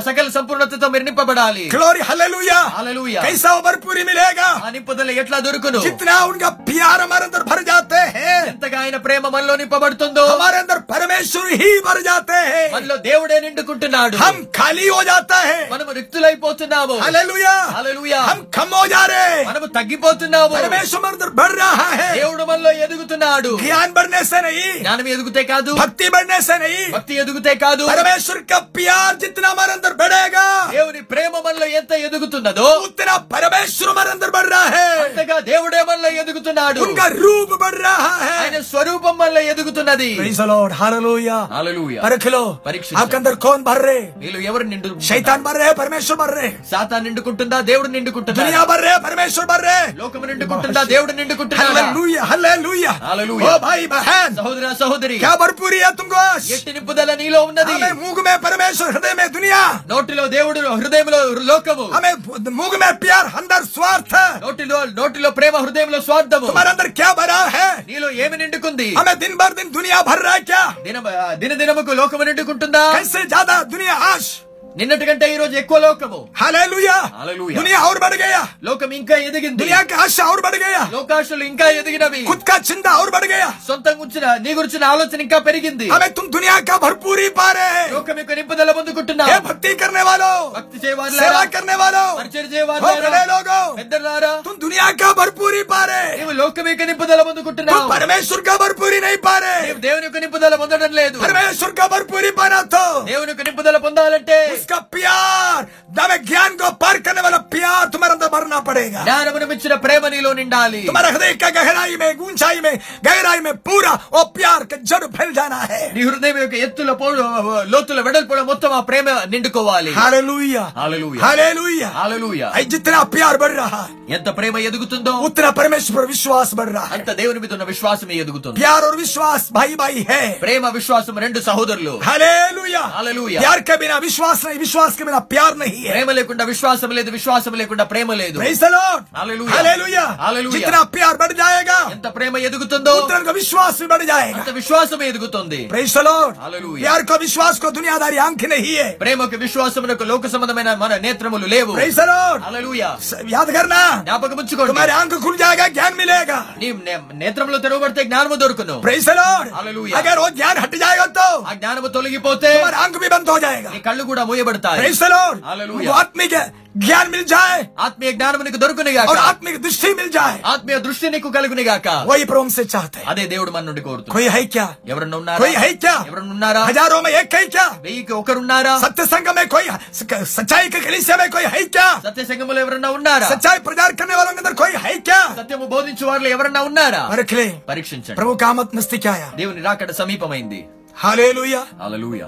सकल संपूर्णता तो मेरे निपड़ी ग्लोरी हलूया हलूया कैसा भरपूरी भरपूरी मिलेगा ఆ నింపుదల ఎట్లా దొరుకును जितना उनका प्यार हमारे अंदर भर जाते हैं ఎంతగా ఆయన ప్రేమ మనలో నింపబడుతుందో हमारे अंदर परमेश्वर ही भर जाते हैं మనలో దేవుడే నిండుకుంటున్నాడు हम खाली हो जाता है మనము రిక్తులైపోతున్నాము हालेलुया హల్లెలూయా हम कम हो जा रहे हैं మనము తగ్గిపోతున్నాము परमेश्वर हमारे अंदर बढ़ रहा है దేవుడు మనలో ఎదుగుతున్నాడు ज्ञान बढ़ने से नहीं జ్ఞానం ఎదుగుతే కాదు भक्ति बढ़ने से नहीं భక్తి ఎదుగుతే కాదు परमेश्वर का प्यार जितना हमारे अंदर बढ़ेगा దేవుని ప్రేమ మనలో ఎంత ఎదుగుతున్నదో उतना परमेश्वर हमारे अंदर बढ़ रहा है అంతగా దేవుడే మనలో ఎదుగుతున్నాడు उनका रूप बढ़ रहा है ఆయన స్వరూపం మనలో ఎదుగుతున్నది Praise the Lord. Hallelujah. హల్లెలూయా परख लो परीक्षित आपके अंदर कौन भर रहे మీలో ఎవరు నిండు शैतान भर रहे परमेश्वर भर रहे సాతా నిండుకుంటుందా దేవుడు నిండుకుంటుందా दुनिया भर रहे परमेश्वर भर रहे లోకము నిండుకుంటుందా దేవుడు నిండుకుంటున్నాడా हालेलुया हालेलुया हालेलुया। ओ भाई बहन సహోదర సహోదరి क्या भरपूरी है तुमको आज? ఎట్టి నింపుదల నీలో ఉన్నది हमें मुंह में परमेश्वर हृदय में दुनिया నోటిలో దేవుడు హృదయంలో లోకము हमें मुंह में प्यार अंदर స్వార్థ. నోటిలో నోటిలో ప్రేమ హృదయంలో స్వార్థము. తుమారందర్ క్యా భరా హై? నీలో ఏమి నిండుకుంది? ఆమె దిన్ బర్ దిన్ దునియా భర్ రా క్యా? దిన దిన దినముకు లోకము నిండుకుంటుందా? కైసే జాదా దునియా ఆశ్ నిన్నటి కంటే ఈ రోజు ఎక్కువ లోకము. లోకం ఇంకా ఎదిగింది. దునియా కా ఆశ గయా లోకాశలు ఇంకా ఎదిగినవి. ఖుద్ కా సొంతం గుంచిన నీ గురించిన ఆలోచన ఇంకా పెరిగింది. భర్పూరి పారే. లోకం యొక్క నింపుదల పొందుకుంటున్నా ఏ భక్తి కర్నే భక్తి చేయవాలో సేవ కర్నే వాలో పరిచయం చేయవాలో భర్పూరి పారే. నీవు లోకం యొక్క నింపుదల పొందుకుంటున్నావు పరమేశ్వర్ భర్పూరి నై పారే. దేవుని యొక్క నింపుదల పొందడం లేదు. పరమేశ్వర్ భర్పూరి పానాతో దేవుని యొక్క నింపుదల పొందాలంటే उसका प्यार दमे ज्ञान को पार करने वाला प्यार तुम्हारे अंदर भरना पड़ेगा జ్ఞానమును మించిన ప్రేమ నీలో నిండాలి तुम्हारे हृदय का गहराई में ऊंचाई में गहराई में पूरा वो प्यार का जड़ फैल जाना है నీ హృదయం యొక్క ఎత్తుల పో- లోతుల వెడల్పుల మొత్తం ఆ ప్రేమ నిండుకోవాలి हालेलुया हालेलुया। हालेलुया హల్లెలూయా आई जितना प्यार बढ़ रहा है ఎంత ప్రేమ ఎదుగుతుందో उतना परमेश्वर पर विश्वास बढ़ रहा है అంత దేవుని మీద ఉన్న విశ్వాసం ఎదుగుతుంది प्यार और विश्वास भाई भाई है ప్రేమ విశ్వాసం రెండు సహోదరులు हालेलुया हालेलुया। प्यार के बिना विश्वास नहीं విశ్వాస మీద ప్యార్ నహీ ప్రేమ లేకుండా విశ్వాసం లేదు విశ్వాసం లేకుండా ప్రేమ లేదు జితనా ప్యార్ బడి జాయేగా ఎంత ప్రేమ ఎదుగుతుందో ఉత్తరంగా విశ్వాసం బడి జాయేగా అంత విశ్వాసం ఎదుగుతుంది ప్రైజ్ ద లార్డ్ హల్లెలూయా ప్యార్ కో విశ్వాస్ కో దునియాదారి ఆంఖ్ నహీ హై ప్రేమకు విశ్వాసమునకు లోక సంబంధమైన మన నేత్రములు లేవు ప్రైజ్ ద లార్డ్ హల్లెలూయా యాద్ కర్నా జ్ఞాపకం ఉంచుకోండి తుమారి ఆంఖ్ ఖుల్ జాయేగా జ్ఞాన్ మిలేగా నీ నేత్రములు తెరవబడితే జ్ఞానము దొరుకును ప్రైజ్ ద లార్డ్ హల్లెలూయా అగర్ ఓ జ్ఞాన్ హట్ జాయేగా తో ఆ జ్ఞానము తొలగిపోతే తుమారి ఆంఖ్ భీ బంద్ హో జాయేగా నీ కళ్ళు కూడా మూయబడతాయి Praise the Lord. हालेलुया। वो आत्मिक ज्ञान मिल जाए ఆత్మీయ జ్ఞానము నీకు దొరుకునిగాక और आत्मिक दृष्टि मिल जाए ఆత్మీయ దృష్టి నీకు కలుగునిగాక वही प्रभु हमसे चाहते हैं అదే దేవుడు మన నుండి కోరుతుంది कोई है क्या ఎవరన్నా ఉన్నారా कोई है क्या ఎవరన్నా ఉన్నారా हजारों में एक है क्या వెయ్యికి ఒకరున్నారా सत्य संघ में कोई सच्चाई के कलीसिया में कोई है क्या సత్య సంఘములో ఎవరన్నా ఉన్నారా सच्चाई प्रचार करने वालों के अंदर कोई है क्या సత్యము బోధించే వారిలో ఎవరన్నా ఉన్నారా परख ले పరీక్షించండి प्रभु का आमद नजदीक आया దేవుని రాకడ సమీపమైంది हालेलुया హల్లెలూయా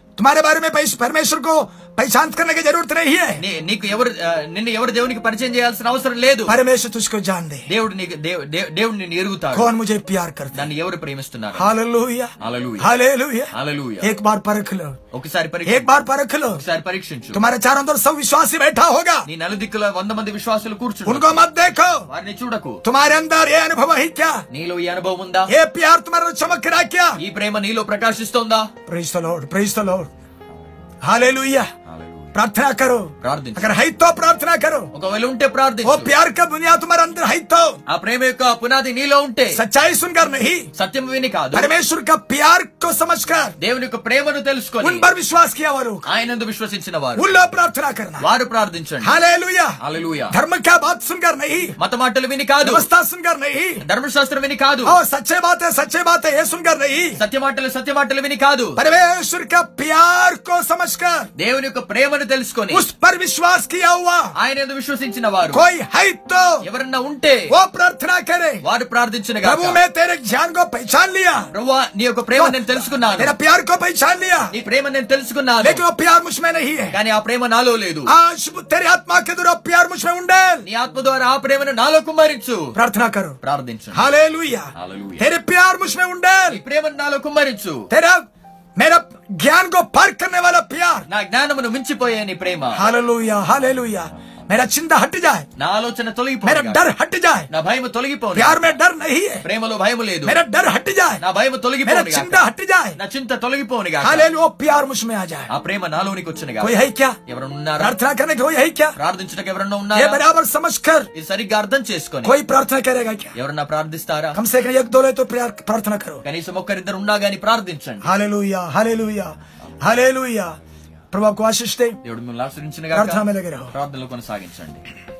तुम्हारे बारे में परमेश्वर को పై ఛాన్స్ నీకు ఎవరు నిన్ను ఎవరు దేవునికి పరిచయం చేయాల్సిన అవసరం లేదు. పరమేశ్వర చూసుకో జాన్ దేవుడు నీకు దేవుడు నిన్ను ఎరుగుతాడు. కౌన్ ముజే ప్యార్ కర్ నన్ను ఎవరు ప్రేమిస్తున్నారు? హల్లెలూయా హల్లెలూయా హల్లెలూయా హల్లెలూయా ఏక్ బార్ పరఖ ఒకసారి పరీక్ష ఏక్ బార్ పరఖ ఒకసారి పరీక్షించు. తుమారా చారం సౌ విశ్వాసి బైఠా హోగా. నీ నలుదిక్కుల వంద మంది విశ్వాసులు కూర్చుని ఉన్కో మత్ దేఖో. వారిని చూడకు. తుమారే అందర్ ఏ అనుభవం హై నీలో ఈ అనుభవం ఉందా? ఏ ప్యార్ తుమారా చమక్ రాక్యా ఈ ప్రేమ నీలో ప్రకాశిస్తోందా? Praise the Lord praise the Lord. प्रार्थना करो ప్రార్థించు अगर है तो प्रार्थना करो ఒకవేళ ఉంటే वो ప్రార్థించు प्यार का बुनियाद तुम्हारे अंदर है तो ఆ ప్రేమ యొక్క పునాది నీలో ఉంటే सच्चाई सुनकर नहीं సత్యం విని కాదు परमेश्वर का प्यार को समझकर దేవుని యొక్క ప్రేమను తెలుసుకొని उन पर विश्वास किया वो लोग ఆయనందు విశ్వసించిన వారు उन लोग प्रार्थना करना వారు ప్రార్థించండి हालेलुया హల్లెలూయా धर्म का बात सुनकर नहीं మత మాటలు విని కాదు व्यवस्था सुनकर नहीं ధర్మశాస్త్రం విని కాదు और सच्चे बात है सच्चे बात है ये सुनकर नहीं సత్య మాటలు సత్య మాటలు విని కాదు परमेश्वर का प्यार को समझकर దేవుని యొక్క ప్రేమను తెలుసుకొని उस पर विश्वास किया हुआ ఆయన ఎందు విశ్వసించిన వారు कोई है तो ఎవరన్నా ఉంటే वो प्रार्थना करे వారు ప్రార్థించిన प्रभु मैं तेरे ज्ञान को पहचान लिया ప్రభువా నీ యొక్క ప్రేమ నేను తెలుసుకున్నాను तेरा प्यार को पहचान लिया నీ ప్రేమ నేను తెలుసుకున్నాను लेकिन वो प्यार मुझ में नहीं है కానీ ఆ ప్రేమ నాలో లేదు आज तेरे आत्मा के द्वारा प्यार मुझ में उंडेल నీ ఆత్మ ద్వారా ఆ ప్రేమను నాలో కుమ్మరించు प्रार्थना करो ప్రార్థించు हालेलुया हालेलुया। तेरे प्यार मुझ में उंडेल ఈ ప్రేమను నాలో కుమ్మరించు तेरा మేరా జ్ఞాన్ కో పార్ కర్నే ప్యార్ నా జ్ఞానమును మించిపోయే నీ ప్రేమ. హల్లెలూయా హల్లెలూయా मेरा चिंता हट जाए నా ఆలోచన मेरा తొలగిపోను डर हट जाए నా భయం తొలగిపోను प्यार में डर नहीं है ప్రేమలో భయం లేదు मेरा डर हट जाए నా భయం मेरा తొలగిపోను चिंता हट जाए నా చింత తొలగిపోను हालेलुया वो प्यार मुझ में आ जाए ఆ ప్రేమ నాలోనికి వచ్చిన कोई है क्या ఎవరన్నా ఉన్నారా प्रार्थना करने को कोई है क्या ప్రార్థించడానికి ఎవరన్నా ये ఉన్నారా बराबर समझ कर ఇది సరిగ్గా అర్థం చేసుకొని कोई प्रार्थना करेगा क्या ఎవరన్నా ప్రార్థిస్తారా कम से कम एक दो ले तो प्यार प्रार्थना करो కనీసం ఒక్కరిద్దరు ఉన్నా గాని ప్రార్థించండి हालेलुया हालेलुया हालेलुया ప్రభా ఆశిస్తే దేవుడు మిమ్మల్ని ఆశ్రయించిన ప్రార్థన మీద ప్రార్థనలో కొనసాగించండి.